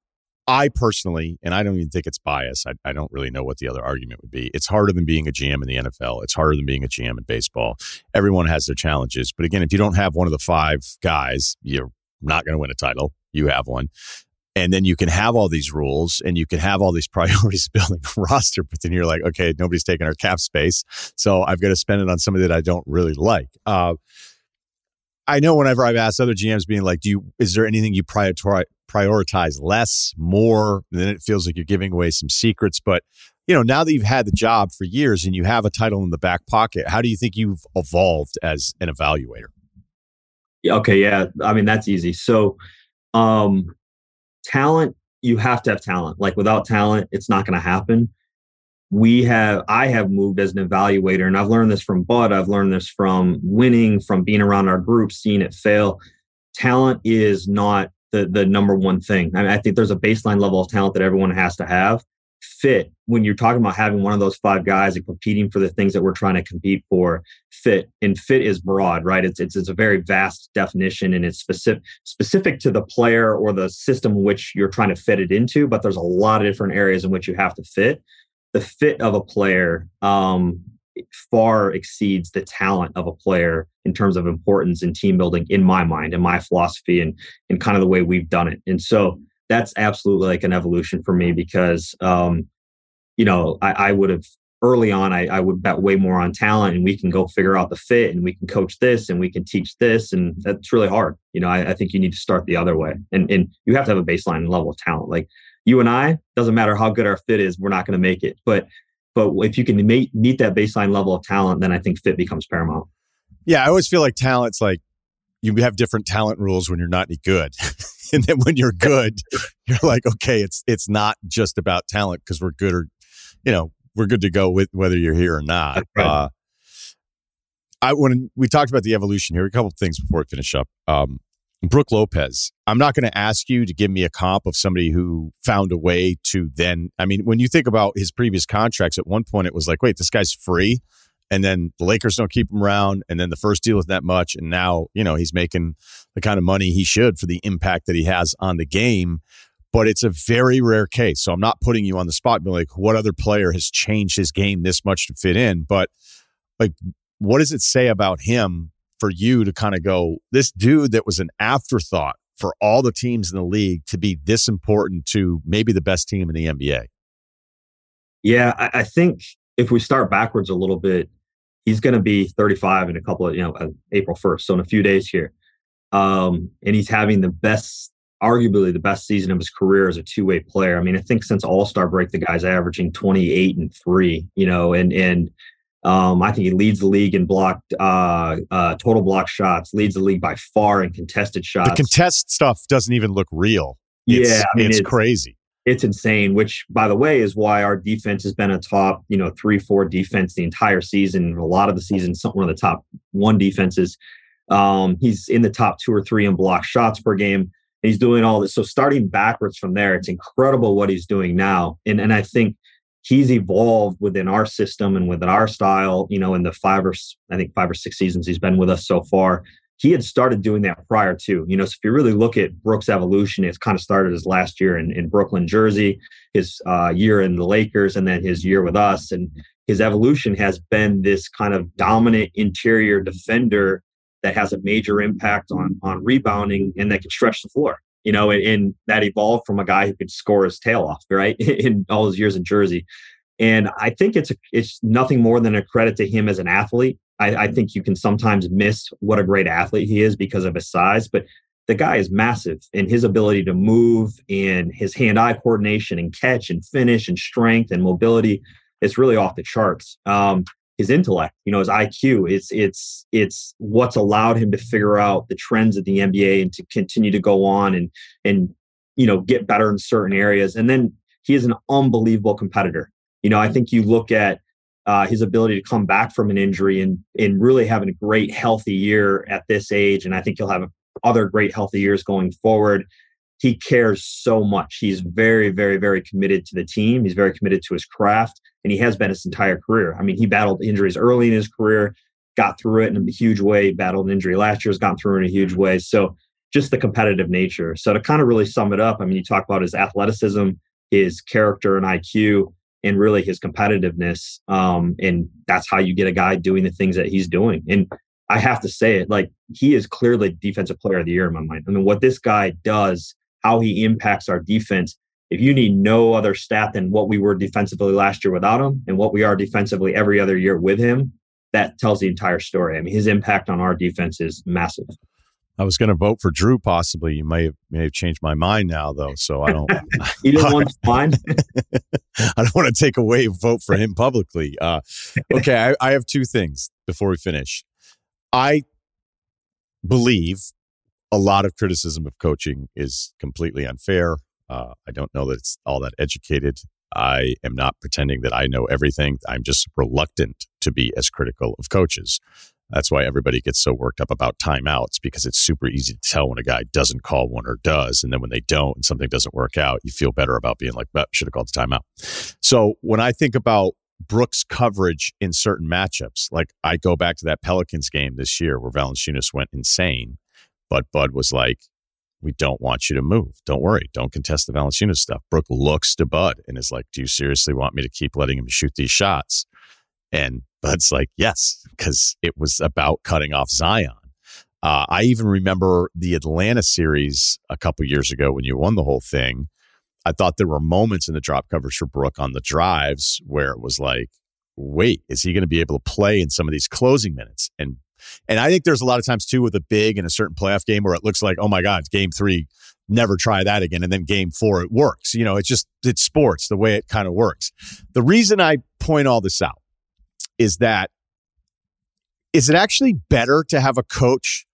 I personally, and I don't even think it's bias. I, I, don't really know what the other argument would be. It's harder than being a GM in the NFL. It's harder than being a GM in baseball. Everyone has their challenges. But again, if you don't have one of the five guys, you're not going to win a title. You have one. And then you can have all these rules and you can have all these priorities building a roster, but then you're like, okay, nobody's taking our cap space. So I've got to spend it on somebody that I don't really like. Uh, I know whenever I've asked other GMs being like, do you, is there anything you prioritize less, more? And then it feels like you're giving away some secrets. But, you know, now that you've had the job for years and you have a title in the back pocket, how do you think you've evolved as an evaluator? Okay, yeah. I mean, that's easy. So, um, talent, you have to have talent. Like without talent, it's not going to happen. We have, I have moved as an evaluator, and I've learned this from Bud. I've learned this from winning, from being around our group, seeing it fail. Talent is not the the number one thing. I, mean, I think there's a baseline level of talent that everyone has to have, fit when you're talking about having one of those five guys and competing for the things that we're trying to compete for fit. And fit is broad right? It's it's, it's a very vast definition and it's specific specific to the player or the system which you're trying to fit it into but there's a lot of different areas in which you have to fit. The fit of a player um, far exceeds the talent of a player in terms of importance in team building in my mind and my philosophy and and kind of the way we've done it. And so that's absolutely like an evolution for me because um, you know I, I would have early on I, I would bet way more on talent and we can go figure out the fit and we can coach this and we can teach this and that's really hard. You know I, I think you need to start the other way and and you have to have a baseline level of talent. Like you and I doesn't matter how good our fit is we're not going to make it. But but if you can meet meet that baseline level of talent then I think fit becomes paramount. Yeah I always feel like talent's like you have different talent rules when you're not any good. and then when you're good, you're like, okay, it's it's not just about talent because we're good or you know, we're good to go with whether you're here or not. Right. Uh, I when we talked about the evolution here, a couple of things before we finish up. Um, Brook Lopez, I'm not going to ask you to give me a comp of somebody who found a way to then. I mean, when you think about his previous contracts, at one point it was like, wait, this guy's free and then the Lakers don't keep him around, and then the first deal is that much, and now you know he's making the kind of money he should for the impact that he has on the game. But it's a very rare case, so I'm not putting you on the spot. But like, what other player has changed his game this much to fit in? But like, what does it say about him for you to kind of go, this dude that was an afterthought for all the teams in the league to be this important to maybe the best team in the NBA? Yeah, I, I think if we start backwards a little bit, he's going to be 35 in a couple of, you know, uh, April 1st. So in a few days here. Um, and he's having the best, arguably the best season of his career as a two way player. I mean, I think since All Star break, the guy's averaging 28 and three, you know, and, and, um, I think he leads the league in blocked, uh, uh, total block shots, leads the league by far in contested shots. The contest stuff doesn't even look real. It's, yeah, I mean, it's, it's crazy it's insane which by the way is why our defense has been a top you know three four defense the entire season a lot of the season one of the top one defenses. Um, he's in the top two or three in block shots per game he's doing all this. So starting backwards from there it's incredible what he's doing now and and i think he's evolved within our system and within our style you know in the five or i think five or six seasons he's been with us so far he had started doing that prior to. You know, so if you really look at Brooks' evolution, it's kind of started his last year in, in Brooklyn, Jersey, his uh, year in the Lakers, and then his year with us. And his evolution has been this kind of dominant interior defender that has a major impact on on rebounding and that can stretch the floor. You know, and, and that evolved from a guy who could score his tail off, right, in all his years in Jersey. And I think it's a, it's nothing more than a credit to him as an athlete I, I think you can sometimes miss what a great athlete he is because of his size, but the guy is massive and his ability to move and his hand-eye coordination and catch and finish and strength and mobility. It's really off the charts. Um, his intellect, you know, his IQ, it's it's it's what's allowed him to figure out the trends of the NBA and to continue to go on and and you know get better in certain areas. And then he is an unbelievable competitor. You know, I think you look at uh, his ability to come back from an injury and and really having a great healthy year at this age, and I think he'll have other great healthy years going forward. He cares so much. He's very, very, very committed to the team. He's very committed to his craft, and he has been his entire career. I mean, he battled injuries early in his career, got through it in a huge way. Battled an injury last year, has gotten through it in a huge way. So just the competitive nature. So to kind of really sum it up, I mean, you talk about his athleticism, his character and IQ and really his competitiveness. Um, and that's how you get a guy doing the things that he's doing. And I have to say it, like he is clearly defensive player of the year in my mind. I mean, what this guy does, how he impacts our defense. If you need no other stat than what we were defensively last year without him and what we are defensively every other year with him, that tells the entire story. I mean, his impact on our defense is massive. I was going to vote for Jrue. Possibly, you may have, may have changed my mind now, though. So I don't. Either one's fine. I don't want to take away vote for him publicly. Uh, okay, I, I have two things before we finish. I believe a lot of criticism of coaching is completely unfair. Uh, I don't know that it's all that educated. I am not pretending that I know everything. I'm just reluctant to be as critical of coaches. That's why everybody gets so worked up about timeouts because it's super easy to tell when a guy doesn't call one or does. And then when they don't and something doesn't work out, you feel better about being like, well, should have called the timeout. So when I think about Brooks' coverage in certain matchups, like I go back to that Pelicans game this year where Valanciunas went insane, but Bud was like, we don't want you to move. Don't worry. Don't contest the Valanciunas stuff. Brook looks to Bud and is like, do you seriously want me to keep letting him shoot these shots? And Bud's like, yes, because it was about cutting off Zion. Uh, I even remember the Atlanta series a couple years ago when you won the whole thing. I thought there were moments in the drop coverage for Brook on the drives where it was like, wait, is he going to be able to play in some of these closing minutes? And and I think there's a lot of times too with a big in a certain playoff game where it looks like, oh my God, game three, never try that again. And then game four, it works. You know, it's just, it's sports, the way it kind of works. The reason I point all this out is that is it actually better to have a coach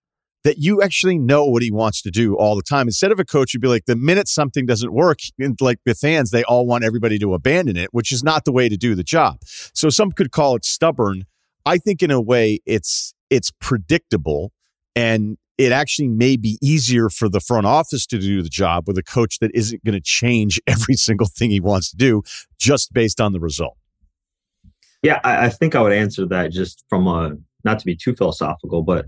that you actually know what he wants to do all the time? Instead of a coach who'd be like the minute something doesn't work like the fans they all want everybody to abandon it which is not the way to do the job. So some could call it stubborn. I think in a way it's it's predictable and it actually may be easier for the front office to do the job with a coach that isn't going to change every single thing he wants to do just based on the result yeah, I, I, think I would answer that just from a not to be too philosophical, but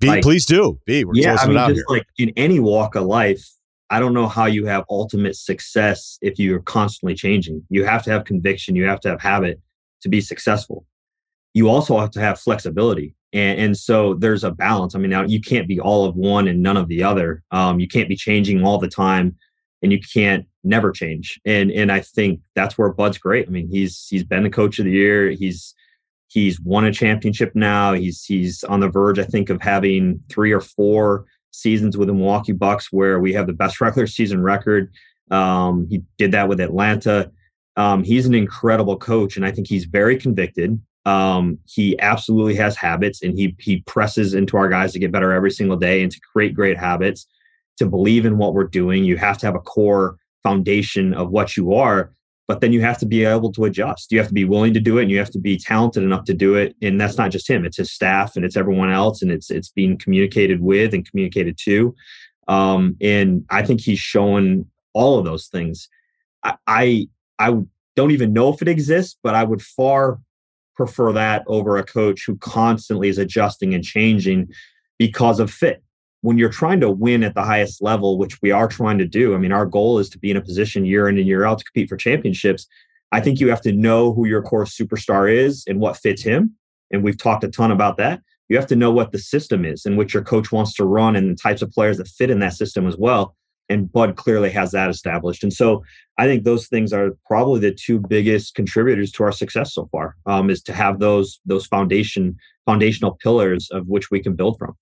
B, like, please do. B, we're yeah, I mean, just here. like in any walk of life, I don't know how you have ultimate success if you're constantly changing. You have to have conviction, you have to have habit to be successful. You also have to have flexibility. And, and so there's a balance. I mean, now you can't be all of one and none of the other. Um, you can't be changing all the time and you can't never change. And and I think that's where Bud's great. I mean, he's he's been the coach of the year. He's he's won a championship now. He's he's on the verge, I think, of having three or four seasons with the Milwaukee Bucks where we have the best regular season record. Um, he did that with Atlanta. Um, he's an incredible coach, and I think he's very convicted. Um, he absolutely has habits, and he he presses into our guys to get better every single day and to create great habits. To believe in what we're doing, you have to have a core foundation of what you are, but then you have to be able to adjust. You have to be willing to do it, and you have to be talented enough to do it. And that's not just him; it's his staff, and it's everyone else, and it's it's being communicated with and communicated to. Um, and I think he's showing all of those things. I, I I don't even know if it exists, but I would far prefer that over a coach who constantly is adjusting and changing because of fit. When you're trying to win at the highest level, which we are trying to do, I mean, our goal is to be in a position year in and year out to compete for championships. I think you have to know who your core superstar is and what fits him. And we've talked a ton about that. You have to know what the system is and which your coach wants to run and the types of players that fit in that system as well and Bud clearly has that established. And so I think those things are probably the two biggest contributors to our success so far. Um, is to have those those foundation foundational pillars of which we can build from.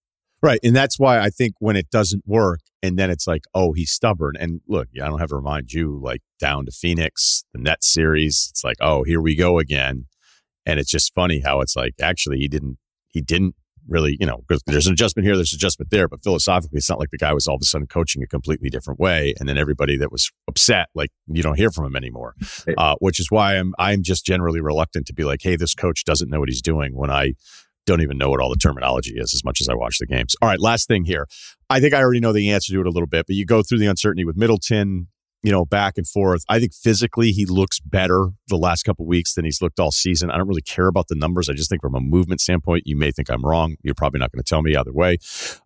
Right, and that's why I think when it doesn't work, and then it's like, oh, he's stubborn. And look, I don't have to remind you, like down to Phoenix, the Net series. It's like, oh, here we go again. And it's just funny how it's like, actually, he didn't he didn't really, you know, because there's an adjustment here, there's an adjustment there, but philosophically, it's not like the guy was all of a sudden coaching a completely different way, and then everybody that was upset, like you don't hear from him anymore. Uh, which is why I'm I'm just generally reluctant to be like, hey, this coach doesn't know what he's doing when I don't even know what all the terminology is as much as I watch the games. All right, last thing here. I think I already know the answer to it a little bit, but you go through the uncertainty with Middleton, you know, back and forth. I think physically he looks better the last couple weeks than he's looked all season. I don't really care about the numbers. I just think from a movement standpoint, you may think I'm wrong. You're probably not going to tell me either way.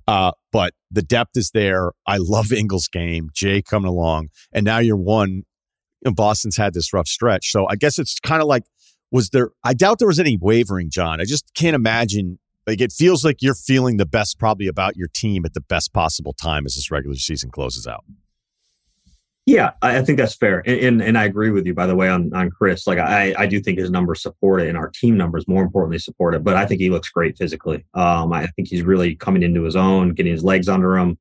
Uh, but the depth is there. I love Ingles' game. Jae coming along, and now you're one. Boston's had this rough stretch, so I guess it's kind of like was there? I doubt there was any wavering, Jon. I just can't imagine. Like it feels like you're feeling the best probably about your team at the best possible time as this regular season closes out. Yeah, I, think that's fair, and, and, and I agree with you. By the way, on on Khris, like I I do think his numbers support it, and our team numbers more importantly support it. But I think he looks great physically. Um, I think he's really coming into his own, getting his legs under him,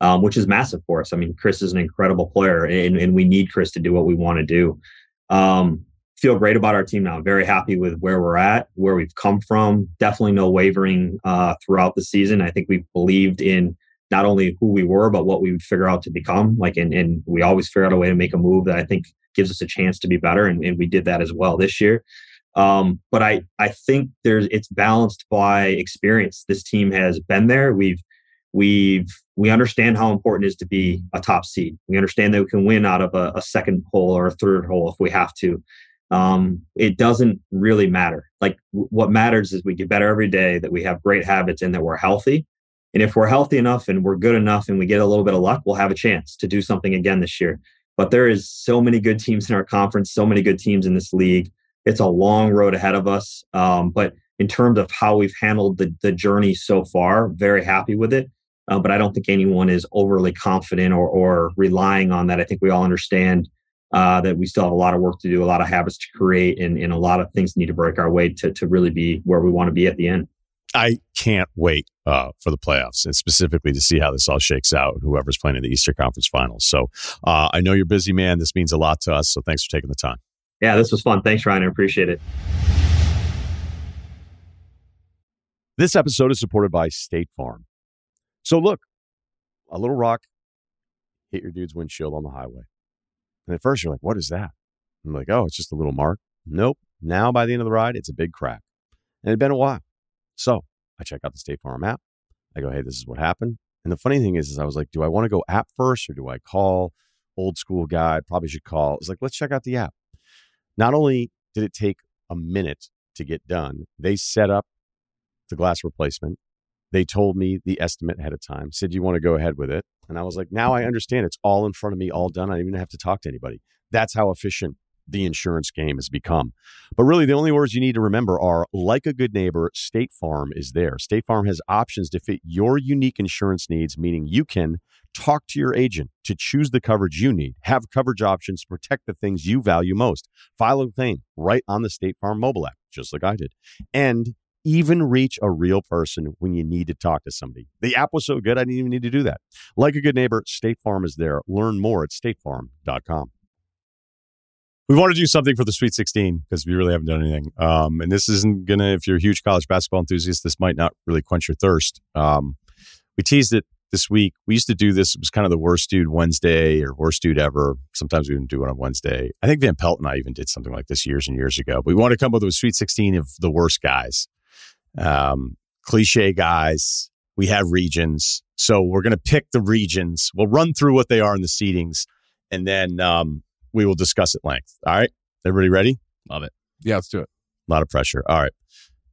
um, which is massive for us. I mean, Khris is an incredible player, and and we need Khris to do what we want to do. Um, feel great about our team now. Very happy with where we're at, where we've come from. Definitely no wavering uh, throughout the season. I think we've believed in not only who we were, but what we would figure out to become. Like, and, and we always figure out a way to make a move that I think gives us a chance to be better. And, and we did that as well this year. Um, but I, I think there's, it's balanced by experience. This team has been there. We've, we've, we understand how important it is to be a top seed. We understand that we can win out of a, a second hole or a third hole if we have to. Um, it doesn't really matter. Like w- what matters is we get better every day, that we have great habits and that we're healthy and if we're healthy enough and we're good enough and we get a little bit of luck, we'll have a chance to do something again this year. But there is so many good teams in our conference, so many good teams in this league. It's a long road ahead of us. Um, but in terms of how we've handled the, the journey so far, very happy with it. Uh, but I don't think anyone is overly confident or, or relying on that. I think we all understand uh, that we still have a lot of work to do, a lot of habits to create, and, and a lot of things need to break our way to, to really be where we want to be at the end. I can't wait uh, for the playoffs and specifically to see how this all shakes out. Whoever's playing in the Eastern Conference Finals. So uh, I know you're busy, man. This means a lot to us. So thanks for taking the time. Yeah, this was fun. Thanks, Ryen. I appreciate it. This episode is supported by State Farm. So look, a little rock hit your dude's windshield on the highway. And at first you're like, what is that? I'm like, oh, it's just a little mark. Nope. Now by the end of the ride, it's a big crack. And it'd been a while. So I check out the State Farm app. I go, hey, this is what happened. And the funny thing is, is I was like, do I want to go app first or do I call old school guy? Probably should call. It's like, let's check out the app. Not only did it take a minute to get done, they set up the glass replacement. They told me the estimate ahead of time, said, you want to go ahead with it? And I was like, now I understand. It's all in front of me, all done. I don't even have to talk to anybody. That's how efficient the insurance game has become. But really, the only words you need to remember are like a good neighbor, State Farm is there. State Farm has options to fit your unique insurance needs, meaning you can talk to your agent to choose the coverage you need, have coverage options to protect the things you value most, file a claim right on the State Farm mobile app, just like I did. And even reach a real person when you need to talk to somebody. The app was so good, I didn't even need to do that. Like a good neighbor, State Farm is there. Learn more at statefarm.com. We want to do something for the Sweet 16 because we really haven't done anything. Um, and this isn't going to, if you're a huge college basketball enthusiast, this might not really quench your thirst. Um, we teased it this week. We used to do this. It was kind of the worst dude Wednesday or worst dude ever. Sometimes we didn't do it on Wednesday. I think Van Pelt and I even did something like this years and years ago. But we want to come up with a Sweet 16 of the worst guys, um, cliche guys. We have regions. So we're going to pick the regions. We'll run through what they are in the seedings and then um, we will discuss at length. All right. Everybody ready? Love it. Yeah, let's do it. A lot of pressure. All right.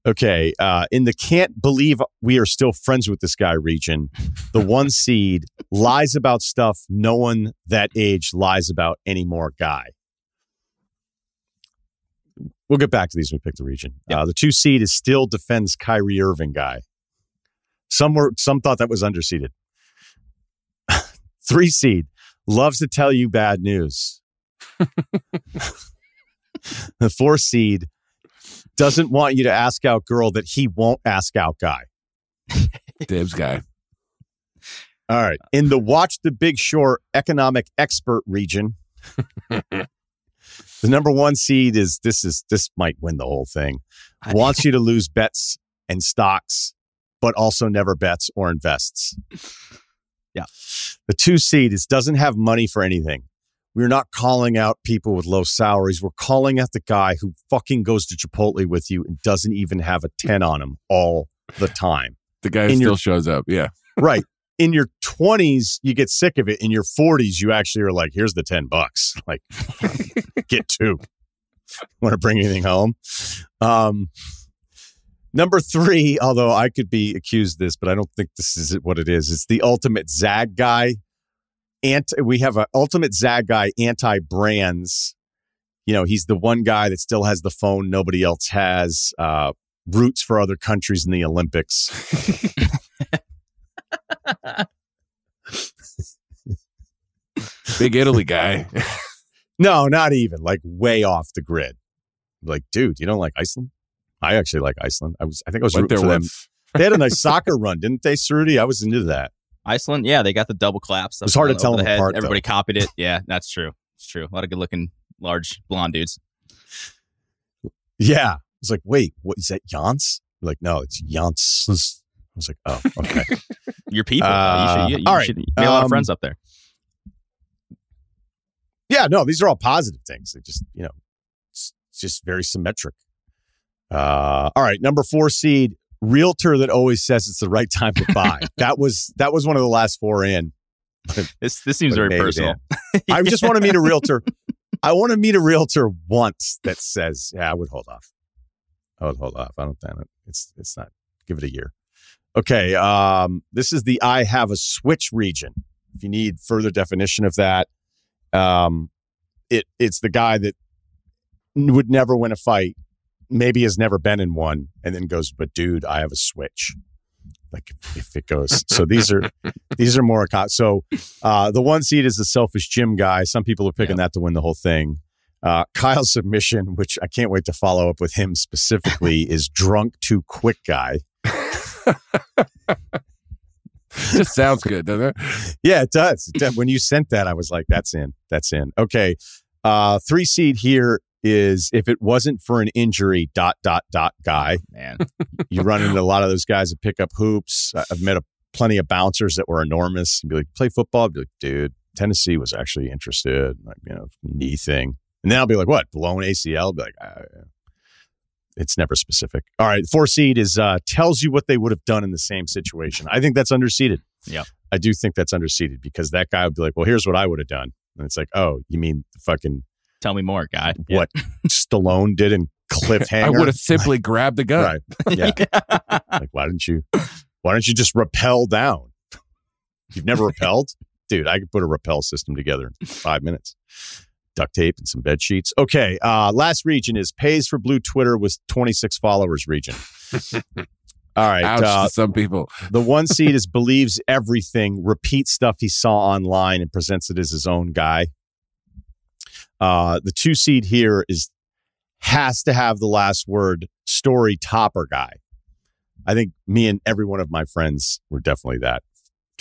Okay. Uh, in the can't believe we are still friends with this guy region, the one seed lies about stuff no one that age lies about anymore guy. We'll get back to these when we pick the region. Yep. Uh, the two seed is still defends Kyrie Irving guy. Some were some thought that was underseeded. Three seed loves to tell you bad news. the four seed doesn't want you to ask out girl that he won't ask out guy. Dibs guy. All right. In the Watch the Big Short economic expert region, the number one seed is this is this might win the whole thing. Wants you to lose bets and stocks, but also never bets or invests. Yeah. The two seed is doesn't have money for anything. We're not calling out people with low salaries. We're calling out the guy who fucking goes to Chipotle with you and doesn't even have a 10 on him all the time. The guy In still your- shows up. Yeah. right. In your 20s, you get sick of it. In your 40s, you actually are like, here's the 10 bucks. Like, get two. Want to bring anything home? Um, number three, although I could be accused of this, but I don't think this is what it is. It's the ultimate Zag guy. Anti, we have an ultimate Zag guy anti brands. You know, he's the one guy that still has the phone nobody else has. Uh, roots for other countries in the Olympics. Big Italy guy. No, not even like way off the grid. Like, dude, you don't like Iceland? I actually like Iceland. I was, I think I was Went rooting there for them. They had a nice soccer run, didn't they, Ceruti? I was into that. Iceland, yeah, they got the double claps. It was hard to tell the them head. apart, Everybody copied it. Yeah, that's true. It's true. A lot of good looking, large blonde dudes. Yeah, it's like, wait, what is that? Jans? Like, no, it's Jans. I was like, oh, okay. Your people. Uh, you should, you, you all right. should a lot Um, of friends up there. yeah, no, these are all positive things. They just, you know, it's, it's just very symmetric. Uh, all right, number four seed, realtor that always says it's the right time to buy. that was that was one of the last four in. This this seems very personal. I just want to meet a realtor. I want to meet a realtor once that says, "Yeah, I would hold off. I would hold off. I don't think it. It's it's not. Give it a year." Okay. Um, this is the I have a switch region. If you need further definition of that, um, it it's the guy that would never win a fight, maybe has never been in one, and then goes, "But dude, I have a switch." Like if, it goes. So these are these are more. So uh, the one seed is the selfish gym guy. Some people are picking that to win the whole thing. Uh, Kyle's submission, which I can't wait to follow up with him specifically, is drunk too quick guy. Just sounds good, doesn't it? Yeah, it does. When you sent that, I was like, that's in. That's in. Okay. Uh, three seed here is if it wasn't for an injury, dot, dot, dot guy. Man, You run into a lot of those guys that pick up hoops. I've met a, plenty of bouncers that were enormous. You'd be like, play football? I'd be like, dude, Tennessee was actually interested, like, you know, knee thing. And then I'll be like, what, blown ACL? I'll be like, ah. It's never specific. All right. Four seed is uh, tells you what they would have done in the same situation. I think that's underseeded. Yeah, I do think that's underseeded because that guy would be like, well, here's what I would have done. And it's like, oh, you mean the fucking tell me more, guy. what Stallone did in Cliffhanger? I would have simply grabbed the gun. Right. Yeah. like, why didn't you? Why don't you just rappel down? You've never repelled, dude. I could put a rappel system together in five minutes. Duct tape and some bed sheets. Okay. Uh, last region is pays for blue Twitter with 26 followers region. All right. Ouch Uh, some people. the one seed is believes everything, repeats stuff he saw online and presents it as his own guy. Uh, the two seed here is has to have the last word story topper guy. I think me and every one of my friends were definitely that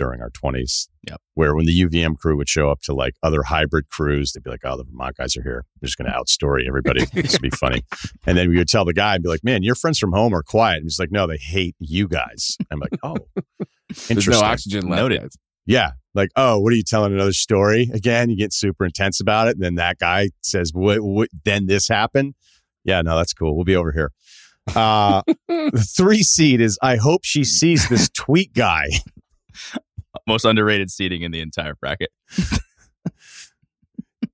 during our 20s. Yep. Where when the UVM crew would show up to like other hybrid crews, they'd be like, oh, the Vermont guys are here. They're just going to outstory everybody. this would be funny. And then we would tell the guy and be like, man, your friends from home are quiet. And he's like, no, they hate you guys. I'm like, oh, There's interesting. no oxygen left. Noted. guys. Yeah. Like, oh, what are you telling another story again? You get super intense about it. And then that guy says, what, what, then this happened. Yeah, no, that's cool. We'll be over here. Uh, the three seed is I hope she sees this tweet guy. Most underrated seating in the entire bracket.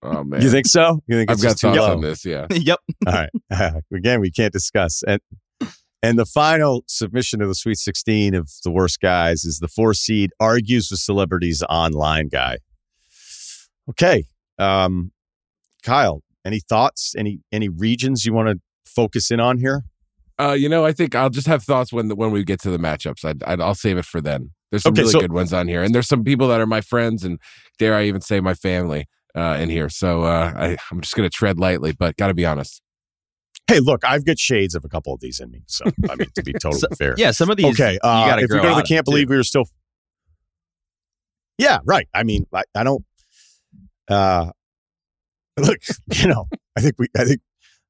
Oh man, You think so? You think I've got just too thoughts low? on this. Yeah, yep. All right. again, we can't discuss. And and the final submission of the Sweet 16 of the worst guys is the four seed argues with celebrities online guy. Okay. Um, Kyle, any thoughts? Any any regions you want to focus in on here? uh, you know, I think I'll just have thoughts when when we get to the matchups. I'd, I'd I'll save it for then. There's some Okay, really so- good ones on here, and there's some people that are my friends, and dare I even say my family uh, in here. So uh, I, I'm just gonna tread lightly, but got to be honest. Hey, look, I've got shades of a couple of these in me. So I mean, to be totally So- fair. Yeah, some of these. okay. Uh, if we go to the can't too. believe we were still. Yeah, right. I mean, I, I don't. Uh, look, you know, I think we, I think,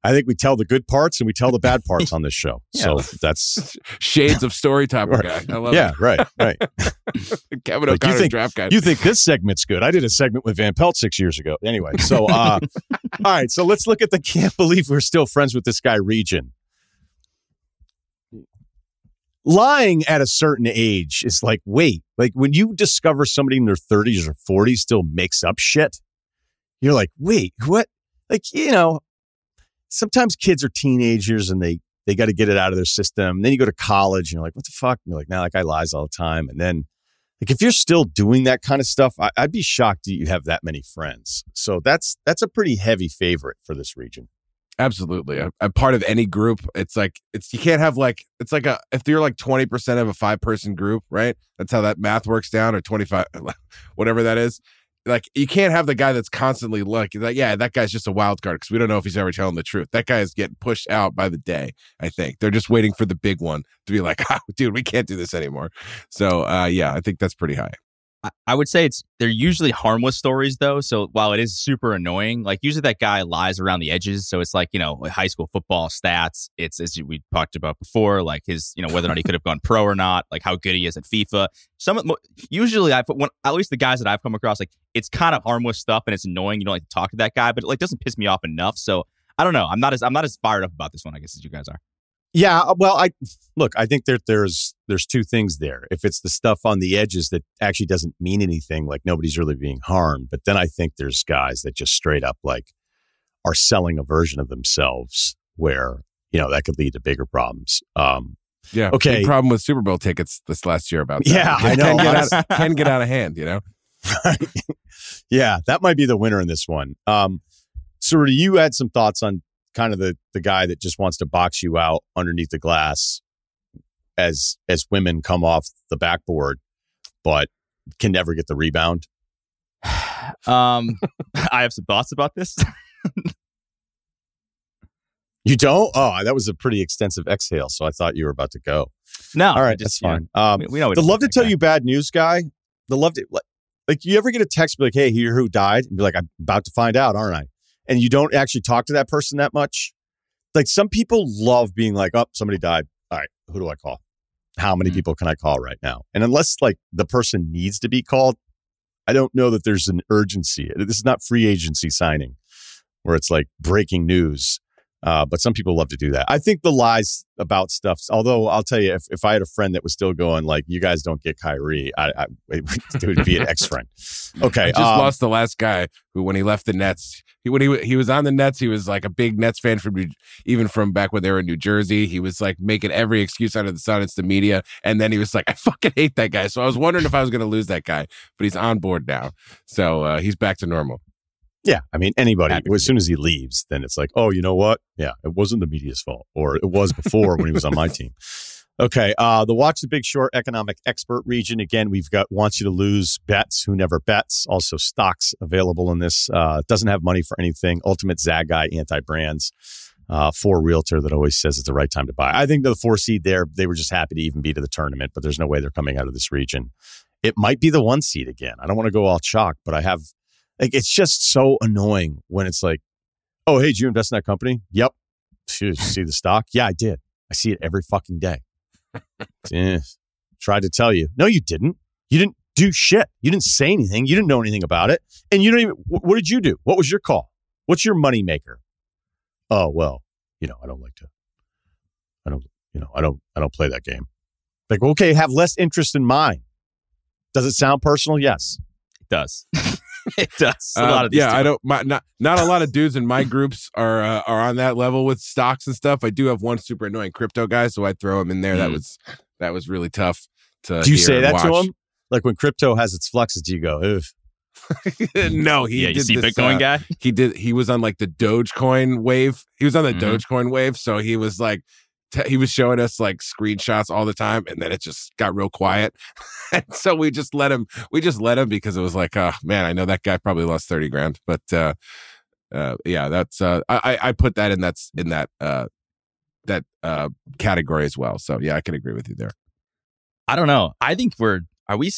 I think we tell the good parts and we tell the bad parts on this show. So that's Shades of story time Right. guy. I love it. yeah, right, right. Kevin Like, you O'Connor think- draft guy. You think this segment's good? I did a segment with Van Pelt six years ago. Anyway, so uh, all right, so let's look at the can't believe we're still friends with this guy region. Lying at a certain age is like, wait, like when you discover somebody in their 30s or 40s still makes up shit, you're like, wait, what? Like, you know, sometimes kids are teenagers and they they got to get it out of their system. then you go to college and you're like, what the fuck? And you're like, now that guy lies all the time. And then like if you're still doing that kind of stuff, I, I'd be shocked that you have that many friends. So that's that's a pretty heavy favorite for this region. Absolutely. A, a part of any group, it's like it's you can't have like it's like a if you're like 20% of a five person group, right? That's how that math works down or 25 whatever that is. Like you can't have the guy that's constantly like, like yeah, that guy's just a wild card because we don't know if he's ever telling the truth. That guy is getting pushed out by the day, I think. They're just waiting for the big one to be like, oh, dude, we can't do this anymore. So uh yeah, I think that's pretty high. I- would say it's they're usually harmless stories though. So while it is super annoying, like usually that guy lies around the edges. So it's like you know high school football stats. It's as we talked about before, like his you know whether or not he could have gone pro or not, like how good he is at FIFA. Some usually I when at least the guys that I've come across, like it's kind of harmless stuff and it's annoying. You don't like to talk to that guy, but it like doesn't piss me off enough. So I don't know. I'm not as I'm not as fired up about this one. I guess as you guys are. Yeah, uh, well, I look. I think that there's there's two things there. If it's the stuff on the edges that actually doesn't mean anything, like nobody's really being harmed, but then I think there's guys that just straight up like are selling a version of themselves where you know that could lead to bigger problems. Um, Yeah. Okay. Problem with Super Bowl tickets this last year about that. Yeah, I Can know. get, out, can get out of hand, you know? yeah, that might be the winner in this one. Um, so do you had some thoughts on kind of the the guy that just wants to box you out underneath the glass as as women come off the backboard, but can never get the rebound. Um, I have some thoughts about this. You don't? Oh, that was a pretty extensive exhale. So I thought you were about to go. No, All right, just, that's fine. Um, We, know the love to tell guy. you bad news guy. The love to like, like you ever get a text be like, "Hey, here who died?" and be like, "I'm about to find out, aren't I?" And you don't actually talk to that person that much. Like some people love being like, "Oh, somebody died. All right, who do I call? How many Mhm. people can I call right now?" And unless like the person needs to be called, I don't know that there's an urgency. This is not free agency signing where it's like breaking news. Uh, but some people love to do that. I think the lies about stuff, although I'll tell you, if, if I had a friend that was still going, like, you guys don't get Kyrie, I, I, it would be an ex friend. Okay. I just um, lost the last guy who, when he left the Nets, he when he he was on the Nets, he was like a big Nets fan from New, even from back when they were in New Jersey. He was like making every excuse under the sun. It's the media, and then he was like, "I fucking hate that guy." So I was wondering if I was going to lose that guy, but he's on board now, so uh, he's back to normal. Yeah. I mean, anybody, Happy as soon as he leaves, then it's like, oh, you know what? Yeah, it wasn't the media's fault, or it was before when he was on my team. Okay. Uh, the Watch the Big Short economic expert region. Again, we've got wants you to lose bets, who never bets. Also, stocks available in this. Uh, doesn't have money for anything. Ultimate Zag Guy anti brands. uh, for realtor that always says it's the right time to buy. I think the four seed there, they were just happy to even be to the tournament, but there's no way they're coming out of this region. It might be the one seed again. I don't want to go all chalk, but I have like it's just so annoying when it's like, oh hey, did you invest in that company? Yep. Did you see the stock? Yeah, I did. I see it every fucking day. Eh, tried to tell you. No, you didn't. You didn't do shit. You didn't say anything. You didn't know anything about it. And you don't even, what did you do? What was your call? What's your money maker? Oh, well, you know, I don't like to, I don't, you know, I don't, I don't play that game. Like, okay, have less interest in mine. Does it sound personal? Yes. It does. it does. A Uh, lot of these yeah, I do. don't. My, not not a lot of dudes in my groups are uh, are on that level with stocks and stuff. I do have one super annoying crypto guy, so I throw him in there. That Mm. was that was really tough to. do you hear say and that to him? Like when crypto has its fluxes, do you go, Ugh. no, he yeah, you see this, Bitcoin uh, guy? he did he was on like the dogecoin wave he was on the Mhm. dogecoin wave so he was like he was showing us like screenshots all the time and then it just got real quiet and so we just let him we just let him because it was like oh man i know that guy probably lost 30 grand but uh uh yeah that's uh i i I put that in that's in that uh that uh category as well so yeah i can agree with you there I don't know. I think we're are we?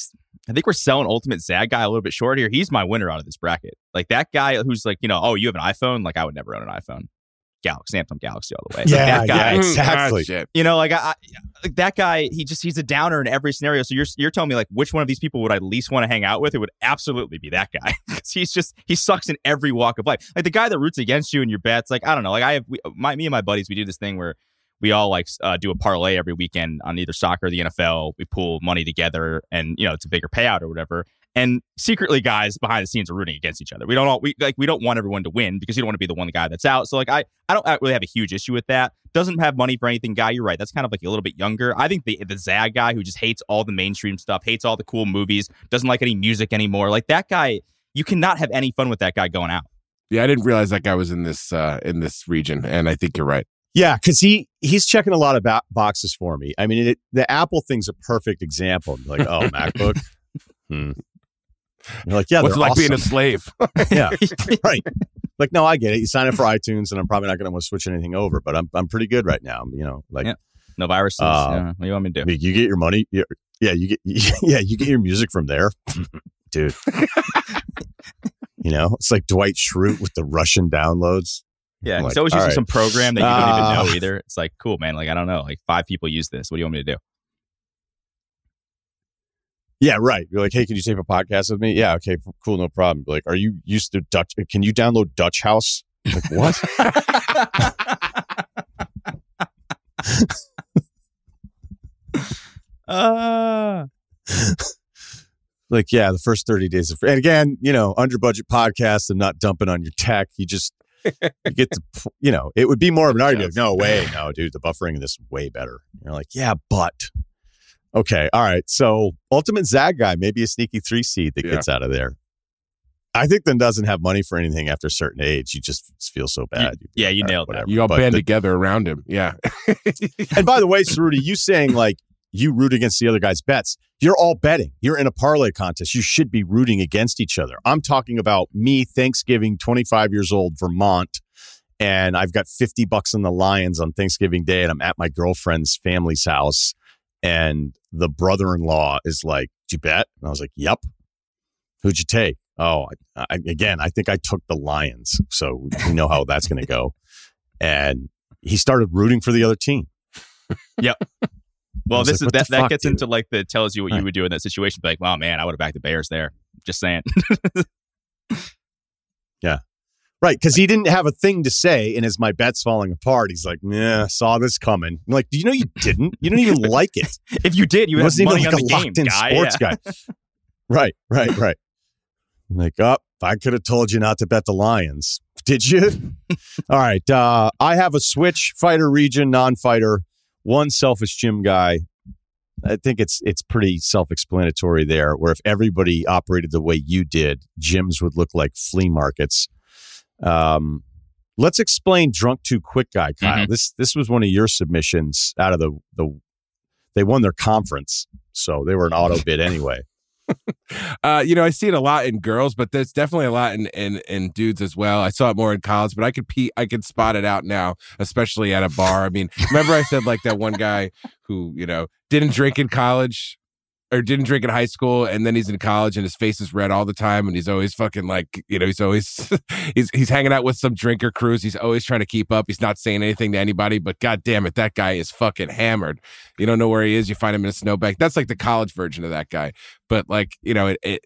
I think we're selling Ultimate Zag guy a little bit short here. He's my winner out of this bracket. Like that guy who's like, you know, oh, you have an iPhone. Like I would never own an iPhone. Galaxy, Samsung Galaxy all the way. Like, Yeah, that guy. yeah, exactly. Ah. You know, like I, I, like that guy. He just he's a downer in every scenario. So you're you're telling me like which one of these people would I least want to hang out with? It would absolutely be that guy. he's just he sucks in every walk of life. Like the guy that roots against you in your bets. Like I don't know. Like I have we, my me and my buddies. We do this thing where we all like uh, do a parlay every weekend on either soccer or the NFL. We pool money together, and you know it's a bigger payout or whatever. And secretly, guys behind the scenes are rooting against each other. We don't all we like we don't want everyone to win because you don't want to be the one guy that's out. So like I I don't really have a huge issue with that. Doesn't have money for anything, guy. You're right. That's kind of like a little bit younger. I think the the Zag guy who just hates all the mainstream stuff, hates all the cool movies, doesn't like any music anymore. Like that guy, you cannot have any fun with that guy going out. yeah i didn't realize that guy was in this uh in this region and i think you're right Yeah, because he he's checking a lot of ba- boxes for me. I mean, it, the Apple thing's a perfect example. Like, oh, MacBook. hmm. You're like, yeah, what's it like being a slave yeah, right. Like, no, I get it. You sign up for iTunes, and I'm probably not going to want to switch anything over. But I'm I'm pretty good right now. You know, like Yeah. No viruses. Uh, yeah. What do you want me to do? you get your money. yeah, you get yeah, you get your music from there, dude. you know, it's like Dwight Schrute with the Russian downloads. Yeah, I'm he's always using right. some program that you don't Ah. even know either. It's like, cool, man. Like, I don't know. Like, five people use this. What do you want me to do? Yeah, right. You're like, hey, can you tape a podcast with me? Yeah, okay, cool, no problem. Like, are you used to Dutch? Can you download Dutch House? Like, what? uh, like, yeah, the first 30 days of free. And again, you know, under budget podcast and not dumping on your tech. You just, you get to, you know, it would be more of an argument. No way. No, dude, the buffering in this is way better. You're like, yeah, but. Okay. All right. So, Ultimate Zag guy, maybe a sneaky three seed that Yeah. gets out of there. I think then doesn't have money for anything after a certain age. You just feel so bad. You'd yeah, you nailed that. you all But band the- together around him yeah and by the way, Ceruti, you saying like you root against the other guy's bets. You're all betting. You're in a parlay contest. You should be rooting against each other. I'm talking about me, Thanksgiving, 25 years old, Vermont, and I've got 50 bucks on the Lions on Thanksgiving Day, and I'm at my girlfriend's family's house, and the brother-in-law is like, "Did you bet?" And I was like, "Yep." Who'd you take? Oh, I, I, again, I think I took the Lions, so we know how that's going to go. And he started rooting for the other team. Yep. Well, this like, is that, that fuck, gets dude? into like the tells you what Right. you would do in that situation. Be like, wow, man, I would have backed the Bears there. Just saying. Right, because he didn't have a thing to say, and as my bet's falling apart, he's like, "Yeah, saw this coming." I'm like, "Do you know you didn't? You don't even like it. if you did, you would have wasn't money even on like a locked-in sports Yeah. guy." Right, right, right. I'm like, "Up, I could have told you not to bet the Lions. Did you?" All right, uh, I have a switch: fighter region, non-fighter, one selfish gym guy. I think it's it's pretty self-explanatory there. Where if everybody operated the way you did, gyms would look like flea markets. Um, let's explain drunk too quick guy, Kyle. This this was one of your submissions out of the the. They won their conference, so they were an auto bid anyway. uh, you know, I see it a lot in girls, but there's definitely a lot in, in in dudes as well. I saw it more in college, but I could pee, I could spot it out now, especially at a bar. I mean, remember I said like that one guy who you know didn't drink in college or didn't drink in high school and then he's in college and his face is red all the time and he's always fucking like you know he's always he's he's hanging out with some drinker crews. He's always trying to keep up. He's not saying anything to anybody but god damn it that guy is fucking hammered. You don't know where he is you find him in a snowbank. That's like the college version of that guy. But like you know it, it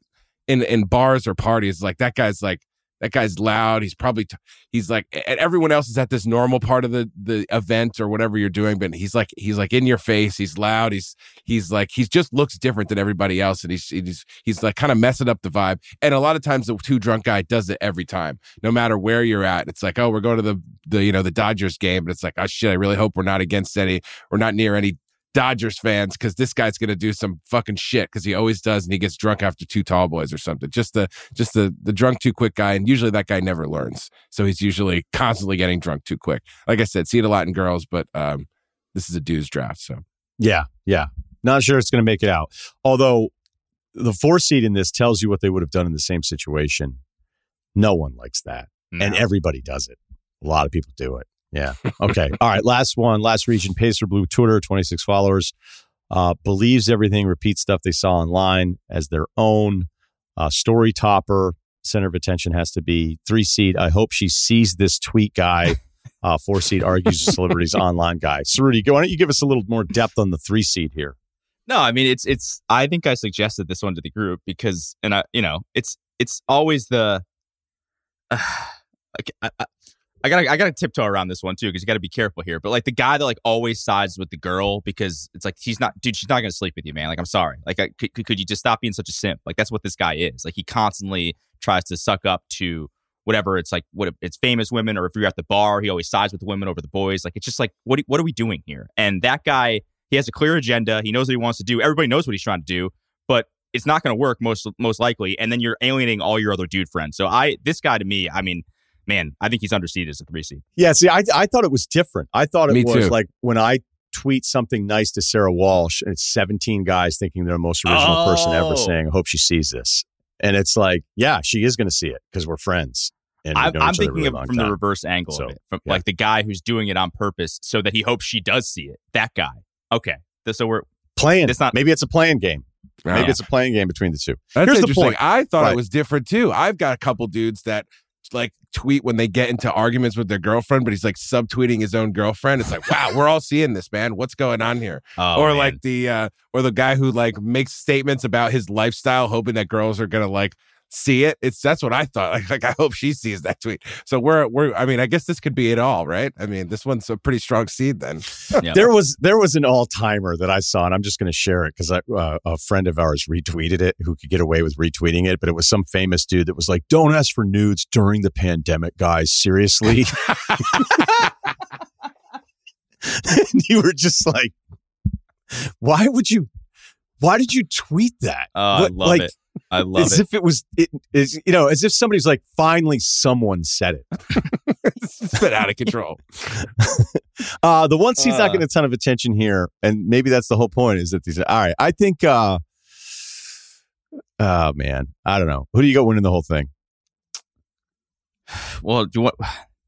in in bars or parties like that guy's like that guy's loud. He's probably t- he's like and everyone else is at this normal part of the the event or whatever you're doing, but he's like he's like in your face. He's loud. He's he's like he's just looks different than everybody else, and he's he's he's like kind of messing up the vibe. And a lot of times the too drunk guy does it every time, no matter where you're at. It's like oh we're going to the the you know the Dodgers game, but it's like oh shit I really hope we're not against any we're not near any Dodgers fans because this guy's going to do some fucking shit because he always does, and he gets drunk after two tall boys or something. Just the just the the drunk too quick guy, and usually that guy never learns, so he's usually constantly getting drunk too quick. Like I said, see it a lot in girls, but um, this is a dudes draft, so yeah, yeah, not sure it's going to make it out. Although the four seed in this tells you what they would have done in the same situation. No one likes that, no. and everybody does it. A lot of people do it. Yeah. Okay. All right. Last one. Last region. Pacer Blue Twitter. Twenty six followers. Uh, believes everything. Repeats stuff they saw online as their own. Uh, story topper. Center of attention has to be three seed. I hope she sees this tweet guy. Uh, four seed argues with celebrities online guy. Rudy, why don't you give us a little more depth on the three seed here? No, I mean it's it's. I think I suggested this one to the group because, and I, you know, it's it's always the. Uh, I, I, I gotta I gotta tiptoe around this one too because you gotta be careful here. But like the guy that like always sides with the girl because it's like she's not dude she's not gonna sleep with you man. Like I'm sorry. Like I, could could you just stop being such a simp? Like that's what this guy is. Like he constantly tries to suck up to whatever it's like what it's famous women or if you're at the bar he always sides with the women over the boys. Like it's just like what what are we doing here? And that guy he has a clear agenda. He knows what he wants to do. Everybody knows what he's trying to do, but it's not going to work most most likely. And then you're alienating all your other dude friends. So I this guy to me, I mean man, I think he's underseeded as a three seed. Yeah, see, I, I thought it was different. I thought it Me was too. like when I tweet something nice to Sarah Walsh, and it's 17 guys thinking they're the most original oh. person ever oh. saying, I hope she sees this. And it's like, yeah, she is going to see it because we're friends. And I'm, I'm thinking really of from time. the reverse angle so, of it, from yeah. like the guy who's doing it on purpose so that he hopes she does see it. That guy. Okay. So we're playing. It's not. Maybe it's a playing game. Maybe ah. it's a playing game between the two. That's Here's the point. I thought right. it was different too. I've got a couple dudes that like tweet when they get into arguments with their girlfriend, but he's like subtweeting his own girlfriend. It's like, wow, we're all seeing this, man. What's going on here? Oh, or man. like the uh or the guy who like makes statements about his lifestyle, hoping that girls are gonna like see it. It's that's what I thought. Like, like I hope she sees that tweet. So we're we're I mean, I guess this could be it all, right? I mean, this one's a pretty strong seed then. yeah. There was there was an all timer that I saw, and I'm just going to share it because uh, a friend of ours retweeted it who could get away with retweeting it, but it was some famous dude that was like, "Don't ask for nudes during the pandemic, guys. Seriously." and you were just like, "Why would you? Why did you tweet that? Oh, what, I love like, it I love as it. As if it was, it is, you know, as if somebody's like, finally someone said it. it's been out of control. uh, the one seed's uh, not getting a ton of attention here. And maybe that's the whole point is that these, all right, I think, uh, oh man, I don't know. Who do you got winning the whole thing? Well, do you want,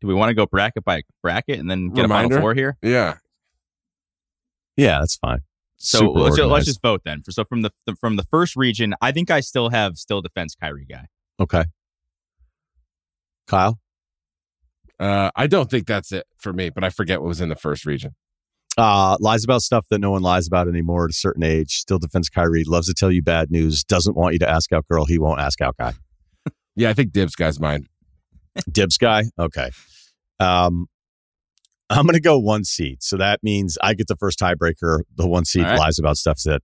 do we want to go bracket by bracket and then get Reminder? a final four here? Yeah. Yeah, that's fine. So let's, let's, just vote then. So from the, the, from the first region, I think I still have still defense Kyrie guy. Okay. Kyle. Uh, I don't think that's it for me, but I forget what was in the first region. Uh, lies about stuff that no one lies about anymore at a certain age. Still defends Kyrie. Loves to tell you bad news. Doesn't want you to ask out girl. He won't ask out guy. yeah, I think Dibs guy's mine. Dibs guy. Okay. Um, I'm going to go one seed. So that means I get the first tiebreaker. The one seed right. lies about stuff that.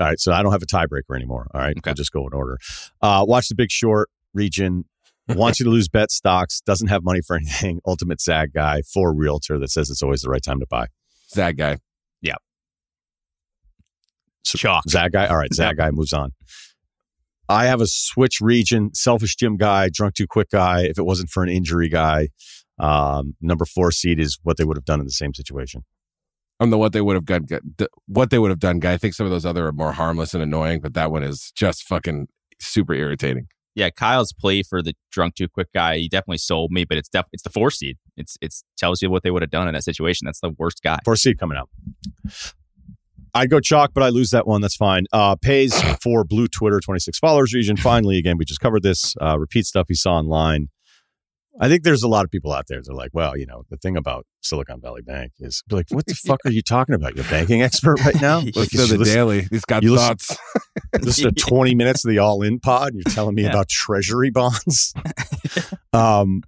All right. So I don't have a tiebreaker anymore. All right. Okay. I'll just go in order. Uh, watch the big short region. Wants you to lose bet stocks. Doesn't have money for anything. Ultimate Zag guy. For realtor that says it's always the right time to buy. Zag guy. Yeah. So, Chalk. Zag guy. All right. Zag guy moves on. I have a switch region, selfish gym guy, drunk too quick guy. If it wasn't for an injury guy, um, number four seed is what they would have done in the same situation. I'm the what they would have done. What they would have done guy. I think some of those other are more harmless and annoying, but that one is just fucking super irritating. Yeah, Kyle's play for the drunk too quick guy. He definitely sold me, but it's def- it's the four seed. It's it's tells you what they would have done in that situation. That's the worst guy. Four seed coming out. I'd go chalk, but I lose that one. That's fine. Uh, pays for blue Twitter, 26 followers region. Finally, again, we just covered this. Uh, repeat stuff he saw online. I think there's a lot of people out there that are like, well, you know, the thing about Silicon Valley Bank is like, what the fuck are you talking about? You're a banking expert right now? Like, to the listen, daily. He's got you thoughts. Listen, to 20 minutes of the all in pod. And you're telling me yeah. about treasury bonds. um,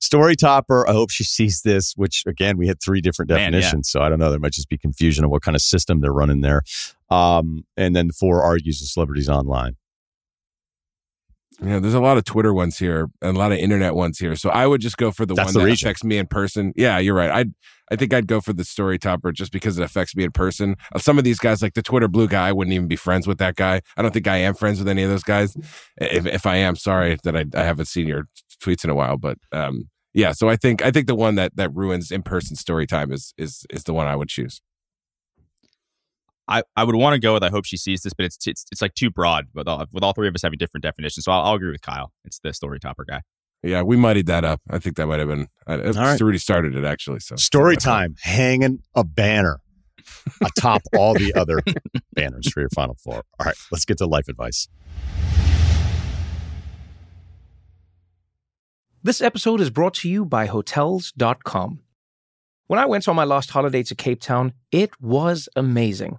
Story topper. I hope she sees this, which again, we had three different definitions. Man, yeah. So I don't know. There might just be confusion of what kind of system they're running there. Um, and then four argues the celebrities online. Yeah, there's a lot of Twitter ones here and a lot of internet ones here. So I would just go for the That's one the that region. affects me in person. Yeah, you're right. I'd I think I'd go for the story topper just because it affects me in person. Uh, some of these guys, like the Twitter blue guy, I wouldn't even be friends with that guy. I don't think I am friends with any of those guys. If, if I am, sorry that I, I haven't seen your tweets in a while. But um, yeah, so I think I think the one that that ruins in person story time is is is the one I would choose. I, I would want to go with I hope she sees this, but it's it's, it's like too broad with all, with all three of us having different definitions. So I'll, I'll agree with Kyle. It's the story topper guy. Yeah, we muddied that up. I think that might have been. Uh, right. Rudy started it actually. So story time, hanging a banner atop all the other banners for your final four. All right, let's get to life advice. This episode is brought to you by Hotels.com. When I went on my last holiday to Cape Town, it was amazing.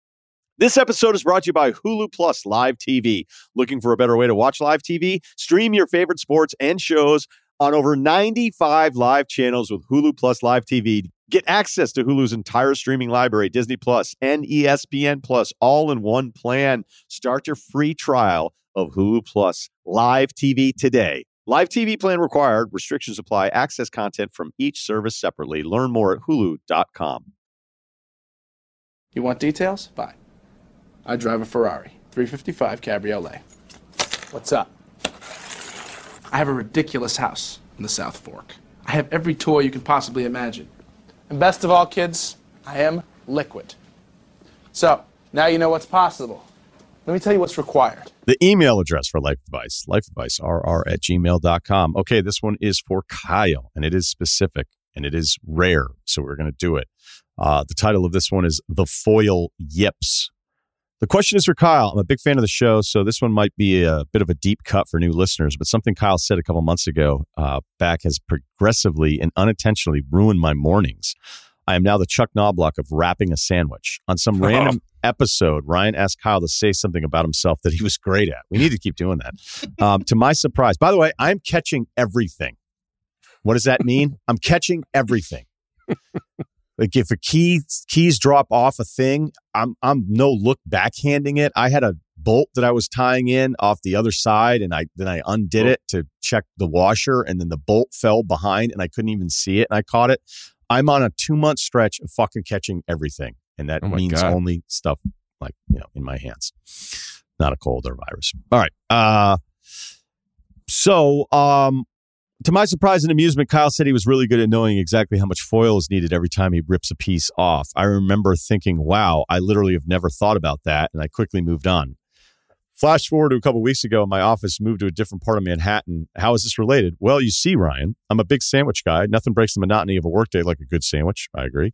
This episode is brought to you by Hulu Plus Live TV. Looking for a better way to watch live TV? Stream your favorite sports and shows on over 95 live channels with Hulu Plus Live TV. Get access to Hulu's entire streaming library, Disney Plus and ESPN Plus, all in one plan. Start your free trial of Hulu Plus Live TV today. Live TV plan required. Restrictions apply. Access content from each service separately. Learn more at hulu.com. You want details? Fine. I drive a Ferrari 355 Cabriolet. What's up? I have a ridiculous house in the South Fork. I have every toy you can possibly imagine. And best of all, kids, I am liquid. So, now you know what's possible. Let me tell you what's required. The email address for Life Advice, lifeadvicerr at gmail.com. Okay, this one is for Kyle, and it is specific and it is rare, so we're going to do it. Uh, the title of this one is The Foil Yips. The question is for Kyle. I'm a big fan of the show, so this one might be a bit of a deep cut for new listeners. But something Kyle said a couple months ago uh, back has progressively and unintentionally ruined my mornings. I am now the Chuck Knobloch of wrapping a sandwich. On some random episode, Ryen asked Kyle to say something about himself that he was great at. We need to keep doing that. Um, to my surprise, by the way, I'm catching everything. What does that mean? I'm catching everything. Like if a key keys drop off a thing, I'm I'm no look backhanding it. I had a bolt that I was tying in off the other side, and I then I undid it to check the washer, and then the bolt fell behind, and I couldn't even see it, and I caught it. I'm on a two month stretch of fucking catching everything, and that oh means God. only stuff like you know in my hands, not a cold or virus. All right. Uh, so um, to my surprise and amusement, Kyle said he was really good at knowing exactly how much foil is needed every time he rips a piece off. I remember thinking, wow, I literally have never thought about that. And I quickly moved on. Flash forward to a couple weeks ago, my office moved to a different part of Manhattan. How is this related? Well, you see, Ryen, I'm a big sandwich guy. Nothing breaks the monotony of a workday like a good sandwich. I agree.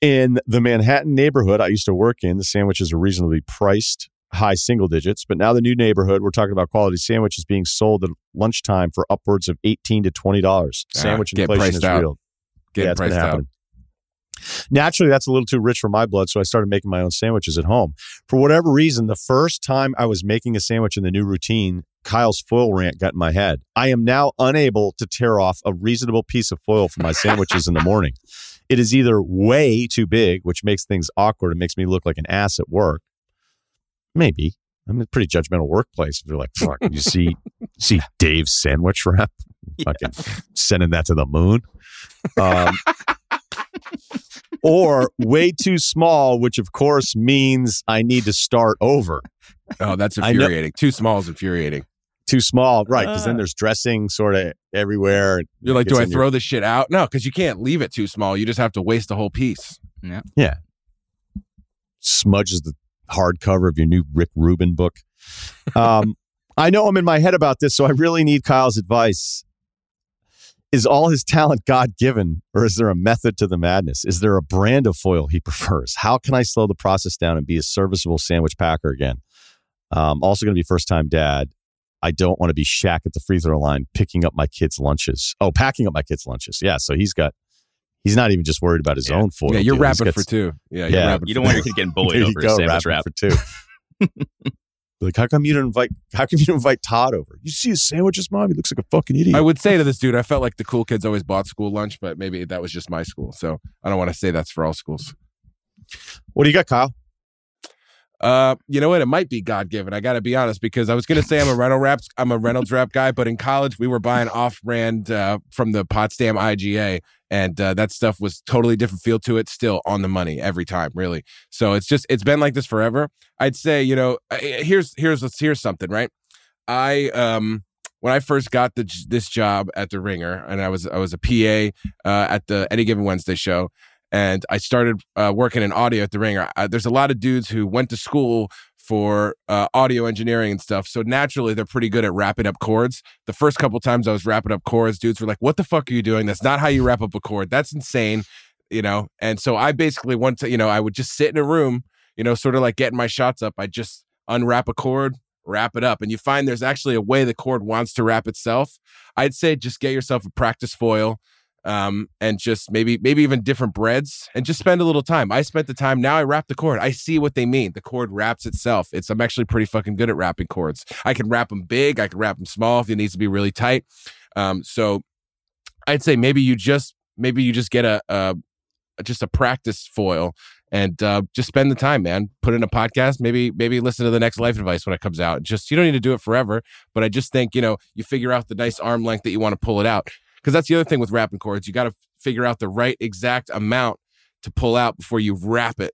In the Manhattan neighborhood I used to work in, the sandwiches are reasonably priced high single digits. But now the new neighborhood, we're talking about quality sandwiches being sold at lunchtime for upwards of eighteen to twenty dollars. Ah, sandwich inflation is out. real. getting yeah, it's been priced out. happening. Naturally, that's a little too rich for my blood, so I started making my own sandwiches at home. For whatever reason, the first time I was making a sandwich in the new routine, Kyle's foil rant got in my head. I am now unable to tear off a reasonable piece of foil for my sandwiches in the morning. It is either way too big, which makes things awkward and makes me look like an ass at work. Maybe. I'm a pretty judgmental workplace. If they're like, fuck, you see see Dave's sandwich wrap? Fucking sending that to the moon. Um, or way too small, which of course means I need to start over. Oh, that's infuriating. Too small is infuriating. Too small, right? Because then Ah. there's dressing sort of everywhere. You're like, do I in your- throw this shit out? No, because you can't leave it too small. You just have to waste the whole piece. Yeah. Yeah. Smudges the hardcover of your new Rick Rubin book. Um, I know I'm in my head about this, so I really need Kyle's advice. Is all his talent God given, or is there a method to the madness? Is there a brand of foil he prefers? How can I slow the process down and be a serviceable sandwich packer again? Um, also, going to be first time dad. I don't want to be Shaq at the free throw line picking up my kids' lunches. Oh, packing up my kids' lunches. Yeah, so he's got. He's not even just worried about his Yeah. own foil. yeah, you're deal. Wrapping for two. Yeah, Yeah. you're You don't want two. your kid getting bullied there you over go, a sandwich wrapping wrap. for two. like, how come you didn't invite? How come you didn't invite Todd over? You see his sandwiches, mom? He looks like a fucking idiot. I would say to this dude, I felt like the cool kids always bought school lunch, but maybe that was just my school. So I don't want to say that's for all schools. what do you got, Kyle? Uh, you know what? It might be God given. I got to be honest because I was gonna say I'm a Reynolds wrap. I'm a Reynolds wrap guy, but in college we were buying off brand uh, from the Potsdam IGA, and uh, that stuff was totally different feel to it. Still on the money every time, really. So it's just it's been like this forever. I'd say you know I- here's here's here's something right. I um when I first got the this job at the Ringer, and I was I was a PA uh, at the Any Given Wednesday show and I started uh, working in audio at the Ringer. Uh, there's a lot of dudes who went to school for uh, audio engineering and stuff, so naturally they're pretty good at wrapping up cords. The first couple times I was wrapping up cords, dudes were like, "What the fuck are you doing? That's not how you wrap up a cord. That's insane." You know, and so I basically to, you know, I would just sit in a room, you know, sort of like getting my shots up. I just unwrap a cord, wrap it up, and you find there's actually a way the cord wants to wrap itself. I'd say just get yourself a practice foil um, and just maybe maybe even different breads and just spend a little time. I spent the time. Now I wrap the cord. I see what they mean. The cord wraps itself. It's I'm actually pretty fucking good at wrapping cords. I can wrap them big. I can wrap them small if it needs to be really tight. Um, so I'd say maybe you just maybe you just get a, a just a practice foil and uh, just spend the time, man. Put in a podcast. Maybe maybe listen to the next life advice when it comes out. Just you don't need to do it forever, but I just think you know you figure out the nice arm length that you want to pull it out because that's the other thing with wrapping cords. You got to figure out the right exact amount to pull out before you wrap it.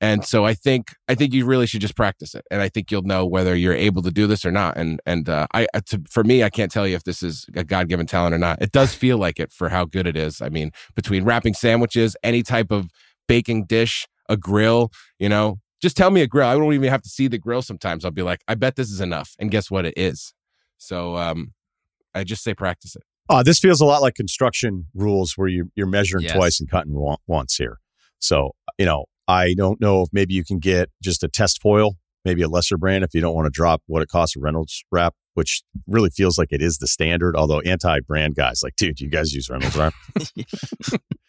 And so I think I think you really should just practice it, and I think you'll know whether you're able to do this or not. And and uh, I uh, to, for me, I can't tell you if this is a God given talent or not. It does feel like it for how good it is. I mean, between wrapping sandwiches, any type of baking dish, a grill, you know, just tell me a grill. I don't even have to see the grill. Sometimes I'll be like, I bet this is enough, and guess what? It is. So um, I just say practice it. Uh, this feels a lot like construction rules where you, you're measuring Yes. twice and cutting once here. So, you know, I don't know if maybe you can get just a test foil, maybe a lesser brand if you don't want to drop what it costs a Reynolds wrap, which really feels like it is the standard. Although anti brand guys like, dude, you guys use Reynolds wrap.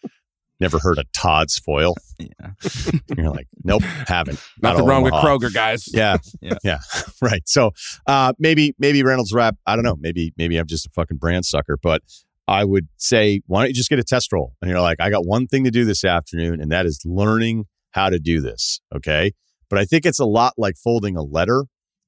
Never heard of Todd's foil. Yeah. You're like, nope, haven't. Nothing Not wrong with Kroger, guys. Yeah. Yeah. Yeah. right. So uh maybe maybe Reynolds wrap, I don't know. Maybe maybe I'm just a fucking brand sucker, but I would say why don't you just get a test roll? And you're like, I got one thing to do this afternoon, and that is learning how to do this. Okay. But I think it's a lot like folding a letter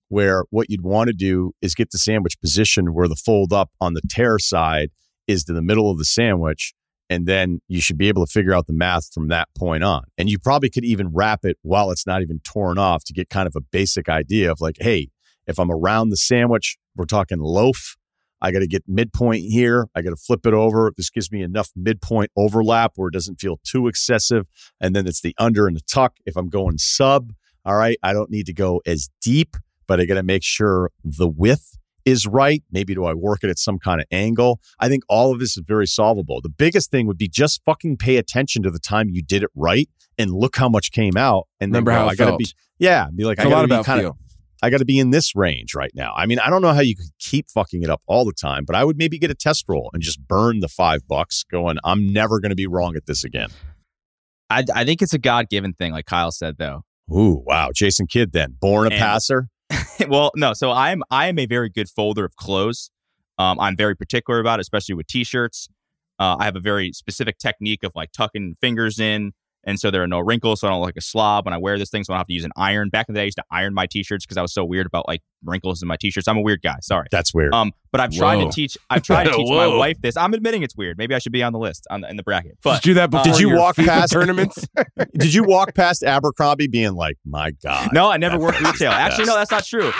where what you'd want to do is get the sandwich positioned where the fold up on the tear side is to the middle of the sandwich. And then you should be able to figure out the math from that point on. And you probably could even wrap it while it's not even torn off to get kind of a basic idea of like, hey, if I'm around the sandwich, we're talking loaf. I got to get midpoint here. I got to flip it over. This gives me enough midpoint overlap where it doesn't feel too excessive. And then it's the under and the tuck. If I'm going sub, all right, I don't need to go as deep, but I got to make sure the width is right. Maybe do I work it at some kind of angle? I think all of this is very solvable. The biggest thing would be just fucking pay attention to the time you did it right and look how much came out. And then Remember go, how I gotta be, yeah, be like, It's I a lot gotta be about kind of I got to be in this range right now. I mean, I don't know how you could keep fucking it up all the time, but I would maybe get a test roll and just burn the five bucks going, I'm never going to be wrong at this again. I, I think it's a God given thing, like Kyle said, though. Ooh, wow. Jason Kidd then, born a And- passer. well, no. So I'm I am a very good folder of clothes. Um, I'm very particular about it, especially with t-shirts. Uh, I have a very specific technique of like tucking fingers in, and so there are no wrinkles, so I don't look like a slob when I wear this thing. So I don't have to use an iron. Back in the day, I used to iron my t-shirts because I was so weird about like wrinkles in my t-shirts. I'm a weird guy. Sorry. That's weird. Um, but I've tried Whoa. to teach. I've tried to teach my wife this. I'm admitting it's weird. Maybe I should be on the list on the, in the bracket. Did But you do that before Did you walk past- tournaments? Did you walk past Abercrombie being like, my God? No, I never that worked retail. Actually, no, that's not true.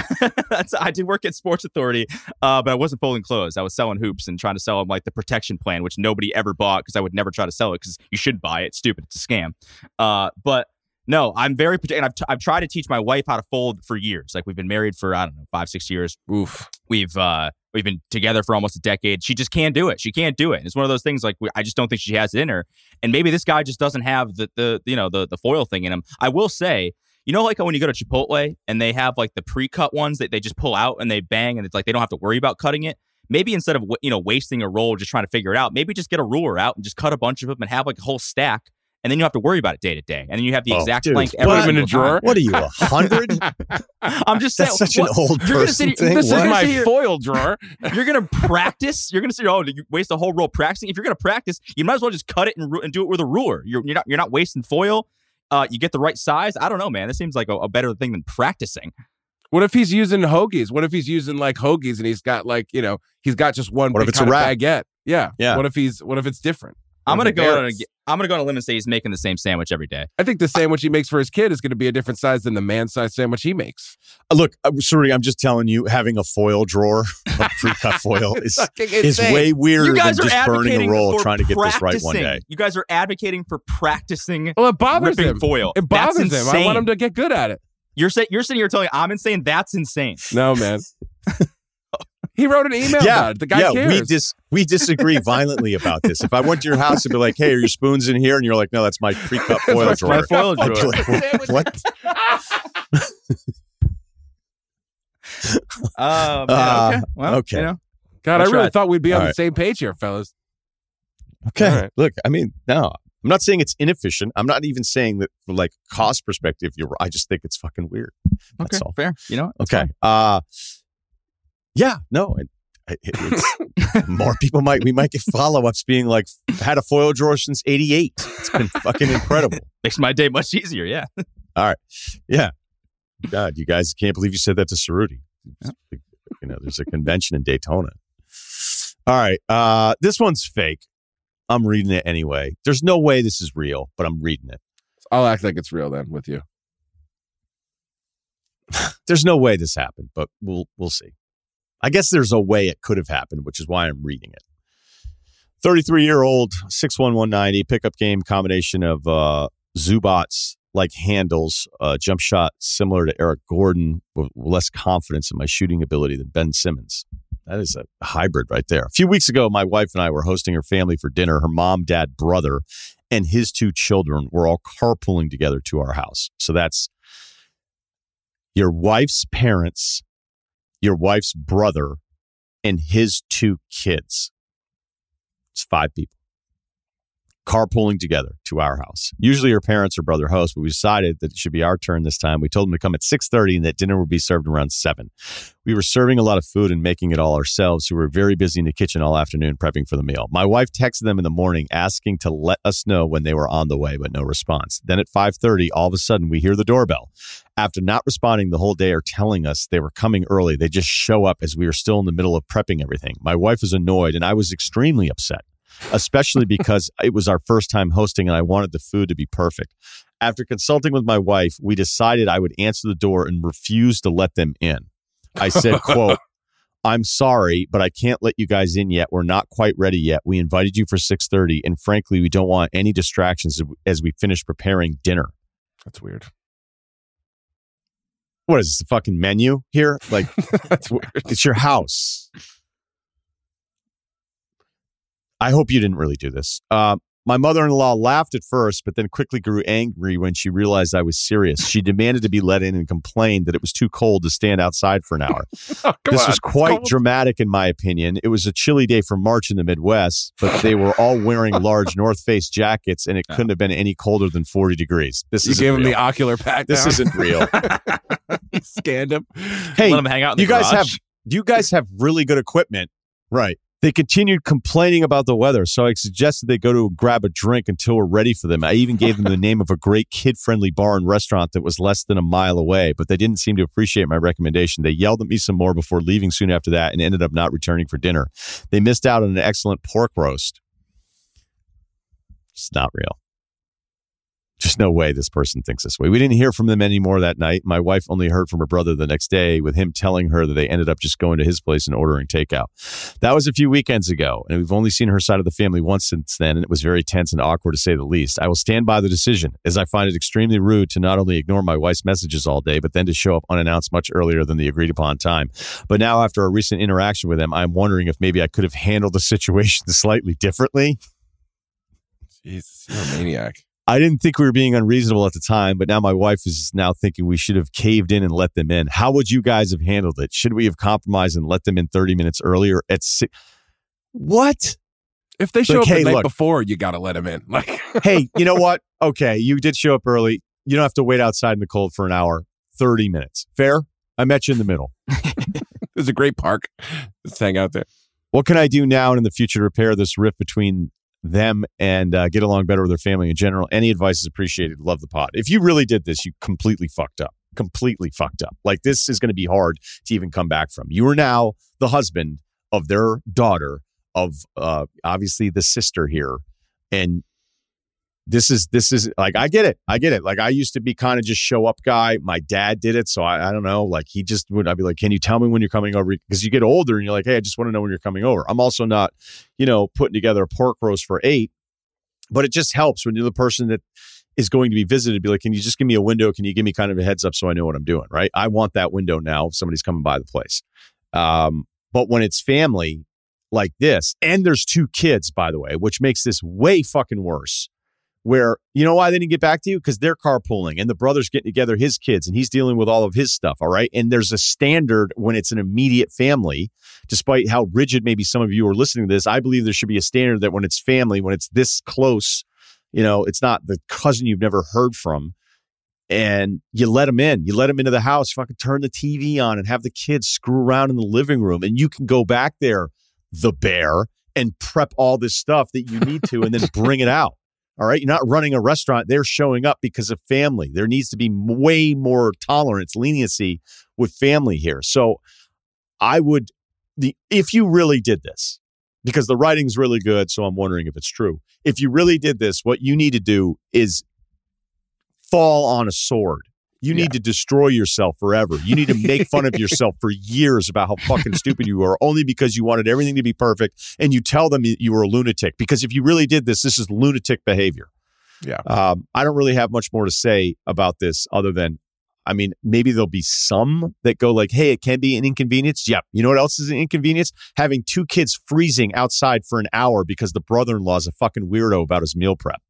I did work at Sports Authority, uh, but I wasn't folding clothes. I was selling hoops and trying to sell them like the protection plan, which nobody ever bought because I would never try to sell it because you should buy it. It's stupid. It's a scam. Uh, but no, I'm very. And I've, t- I've tried to teach my wife how to fold for years. Like we've been married for I don't know five six years. Oof. We've uh, we've been together for almost a decade. She just can't do it. She can't do it. It's one of those things like I just don't think she has it in her. And maybe this guy just doesn't have the the you know the the foil thing in him. I will say, you know, like when you go to Chipotle and they have like the pre-cut ones that they just pull out and they bang and it's like they don't have to worry about cutting it. Maybe instead of you know wasting a roll just trying to figure it out, maybe just get a ruler out and just cut a bunch of them and have like a whole stack. And then you have to worry about it day to day. And then you have the Oh, exact dude, blank put every them in a drawer. What are you, a hundred? I'm just saying. That's such what- an old you're gonna person sit thing. This is my here- foil drawer. You're gonna practice. You're gonna say, "Oh, you waste a whole roll practicing." If you're gonna practice, you might as well just cut it and, and do it with a ruler. You're, you're not you're not wasting foil. Uh, you get the right size. I don't know, man. This seems like a, a better thing than practicing. What if he's using hoagies? What if he's using like hoagies and he's got like you know he's got just one What if big it's a kind of wrap? baggette? Yeah, Yeah. What if he's what if it's different? I'm gonna go on a, varies? I'm gonna go on a limb and say he's making the same sandwich every day. I think the sandwich he makes for his kid is going to be a different size than the man-sized sandwich he makes. Uh, Look, I'm sorry, I'm just telling you, having a foil drawer of pre-cut foil is is way weirder than just burning a roll trying to get this right one day. You guys are advocating for practicing Well, it bothers ripping him. foil. It bothers him. I want him to get good at it. You're saying you're sitting here telling I'm insane. That's insane. No, man. he wrote an email yeah, about it. The guy yeah, cares. we dis we disagree violently about this. If I went to your house and be like, "Hey, are your spoons in here?" and you're like, "No, that's my pre-cut foil drawer." my foil drawer. like, what? Oh, man, Uh, okay. Well, okay. You know, God, That's I really right. thought we'd be on All the same page here, fellas. Okay. All right. Look, I mean, no, I'm not saying it's inefficient. I'm not even saying that from like cost perspective, you're. I just think it's fucking weird. That's okay, all. fair. You know, it's Okay. Uh yeah, no. It, it, it's more people might we might get follow ups being like had a foil drawer since '88. It's been fucking incredible. makes my day much easier. Yeah. All right. Yeah. God, you guys can't believe you said that to Ceruti. You know, there's a convention in Daytona. All right. Uh this one's fake. I'm reading it anyway. There's no way this is real, but I'm reading it. I'll act like it's real then with you. There's no way this happened, but we'll we'll see. I guess there's a way it could have happened, which is why I'm reading it. 33 year old, 61190 pickup game combination of uh, Zubac's like handles, uh, jump shot similar to Eric Gordon with less confidence in my shooting ability than Ben Simmons. That is a hybrid right there. A few weeks ago, my wife and I were hosting her family for dinner. Her mom, dad, brother, and his two children were all carpooling together to our house. So that's your wife's parents, your wife's brother, and his two kids. It's five people carpooling together to our house. Usually her parents or brother host, but we decided that it should be our turn this time. We told them to come at 6:30 and that dinner would be served around 7. We were serving a lot of food and making it all ourselves, so we were very busy in the kitchen all afternoon prepping for the meal. My wife texted them in the morning asking to let us know when they were on the way, but no response. Then at 5:30, all of a sudden we hear the doorbell. After not responding the whole day or telling us they were coming early, they just show up as we were still in the middle of prepping everything. My wife was annoyed and I was extremely upset, especially because it was our first time hosting and I wanted the food to be perfect. After consulting with my wife, we decided I would answer the door and refuse to let them in. I said, quote, I'm sorry, but I can't let you guys in yet. We're not quite ready yet. We invited you for 6:30 and frankly, we don't want any distractions as we finish preparing dinner. That's weird. What is this, the fucking menu here? Like That's weird. it's your house. I hope you didn't really do this. Uh, My mother in law laughed at first, but then quickly grew angry when she realized I was serious. She demanded to be let in and complained that it was too cold to stand outside for an hour. Oh, this on. was quite dramatic, in my opinion. It was a chilly day for March in the Midwest, but they were all wearing large North Face jackets, and it couldn't have been any colder than 40 degrees. This You isn't gave him real. the ocular pack. This down? isn't real. scanned him. Hey, Let him hang out in the you guys have you guys have really good equipment, right? They continued complaining about the weather, so I suggested they go to grab a drink until we're ready for them. I even gave them the name of a great kid-friendly bar and restaurant that was less than a mile away, but they didn't seem to appreciate my recommendation. They yelled at me some more before leaving soon after that and ended up not returning for dinner. They missed out on an excellent pork roast. It's not real. Just no way this person thinks this way. We didn't hear from them anymore that night. My wife only heard from her brother the next day with him telling her that they ended up just going to his place and ordering takeout. That was a few weekends ago, and we've only seen her side of the family once since then, and it was very tense and awkward to say the least. I will stand by the decision, as I find it extremely rude to not only ignore my wife's messages all day, but then to show up unannounced much earlier than the agreed upon time. But now, after a recent interaction with them, I'm wondering if maybe I could have handled the situation slightly differently. Jesus, you're a maniac. I didn't think we were being unreasonable at the time, but now my wife is now thinking we should have caved in and let them in. How would you guys have handled it? Should we have compromised and let them in 30 minutes earlier at six? What? If they show Like, up hey, the night look. before, you got to let them in. Like, hey, you know what? Okay, you did show up early. You don't have to wait outside in the cold for an hour. 30 minutes. Fair? I met you in the middle. there's a great park. Just hang out there. What can I do now and in the future to repair this rift between them and uh, get along better with their family in general? Any advice is appreciated. Love the pod. If you really did this, you completely fucked up. Completely fucked up. Like this is going to be hard to even come back from. You are now the husband of their daughter, of uh, obviously the sister here, and this is this is like I get it. I get it. Like I used to be kind of just show up guy. My dad did it, so I, I don't know. Like he just would. I'd be like, "Can you tell me when you're coming over?" Because you get older and you're like, "Hey, I just want to know when you're coming over." I'm also not, you know, putting together a pork roast for eight, but it just helps when you're the person that is going to be visited. Be like, "Can you just give me a window? Can you give me kind of a heads up so I know what I'm doing?" Right? I want that window now. If somebody's coming by the place, um, but when it's family like this, and there's two kids, by the way, which makes this way fucking worse where you know why they didn't get back to you? Because they're carpooling and the brother's getting together his kids and he's dealing with all of his stuff all right? And there's a standard when it's an immediate family despite how rigid maybe some of you are listening to this i believe there should be a standard that when it's family when it's this close you know it's not the cousin you've never heard from and you let them in. You let them into the house fucking turn the tv on and have the kids screw around in the living room and you can go back there the bear and prep all this stuff that you need to and then bring it out all right. You're not running a restaurant. They're showing up because of family. There needs to be way more tolerance, leniency with family here. So I would, the if you really did this, because the writing's really good. So I'm wondering if it's true. If you really did this, what you need to do is fall on a sword. You need to destroy yourself forever. You need to make fun of yourself for years about how fucking stupid you are, only because you wanted everything to be perfect and you tell them you were a lunatic. Because if you really did this, this is lunatic behavior. Yeah. Um, I don't really have much more to say about this other than, I mean, maybe there'll be some that go like, hey, it can be an inconvenience. Yep. You know what else is an inconvenience? Having two kids freezing outside for an hour because the brother in law is a fucking weirdo about his meal prep.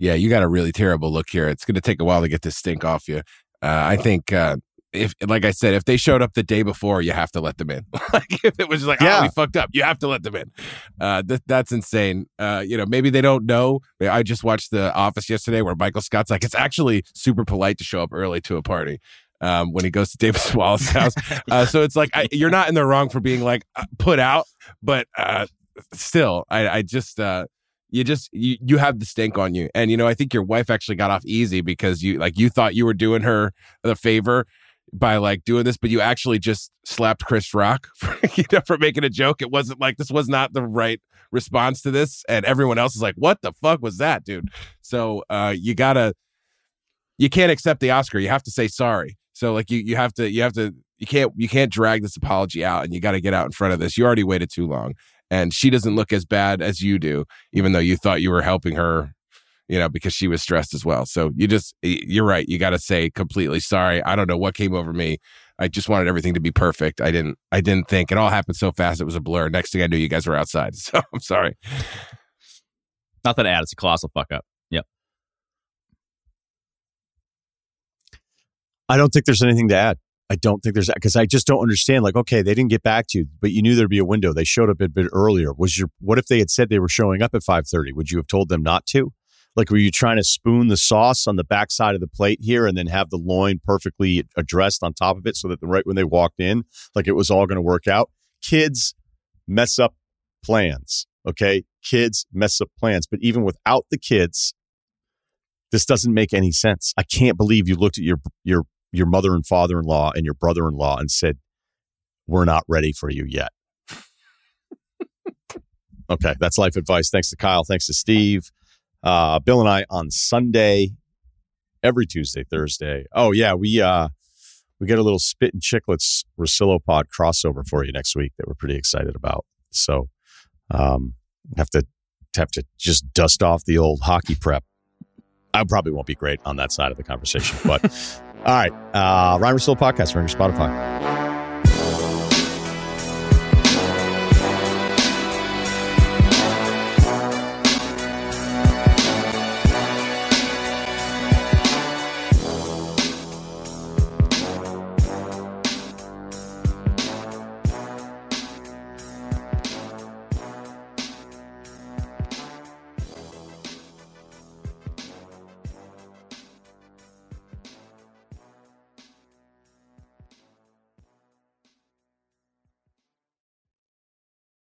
Yeah, you got a really terrible look here. It's going to take a while to get this stink off you. Uh, I think, uh, if like I said, if they showed up the day before, you have to let them in. like if it was like, Yeah. oh, we fucked up, you have to let them in. Uh, th- that's insane. Uh, you know, maybe they don't know. I just watched The Office yesterday, where Michael Scott's like, it's actually super polite to show up early to a party. Um, when he goes to David Wallace's house, uh, so it's like I, you're not in the wrong for being like uh, put out, but uh, still, I, I just uh, you just you, you have the stink on you. And you know i think your wife actually got off easy because you like you thought you were doing her the favor by like doing this but you actually just slapped chris rock for, you know, for making a joke. It wasn't like this was not the right response to this. And everyone else is like what the fuck was that dude? So uh you gotta you can't accept the oscar. You have to say sorry. So like you you have to you have to you can't you can't drag this apology out and you got to get out in front of this. You already waited too long and she doesn't look as bad as you do even though you thought you were helping her you know because she was stressed as well so you just you're right you got to say completely sorry i don't know what came over me i just wanted everything to be perfect i didn't i didn't think it all happened so fast it was a blur next thing i knew you guys were outside so i'm sorry Nothing to add. It's a colossal fuck up. Yep. I don't think there's anything to add. I don't think there's because I just don't understand. Like, okay, they didn't get back to you, but you knew there'd be a window. They showed up a bit earlier. Was your what if they had said they were showing up at five thirty? Would you have told them not to? Like, were you trying to spoon the sauce on the backside of the plate here and then have the loin perfectly addressed on top of it so that the, right when they walked in, like it was all going to work out? Kids mess up plans. Okay, kids mess up plans, but even without the kids, this doesn't make any sense. I can't believe you looked at your your your mother and father in law and your brother in law and said, We're not ready for you yet. okay, that's life advice. Thanks to Kyle. Thanks to Steve. Uh, Bill and I on Sunday, every Tuesday, Thursday. Oh, yeah, we uh we get a little spit and chicklets Russillo pod crossover for you next week that we're pretty excited about. So um have to have to just dust off the old hockey prep. I probably won't be great on that side of the conversation, but all right. Uh, Ryen Russillo podcast, Ringer Spotify.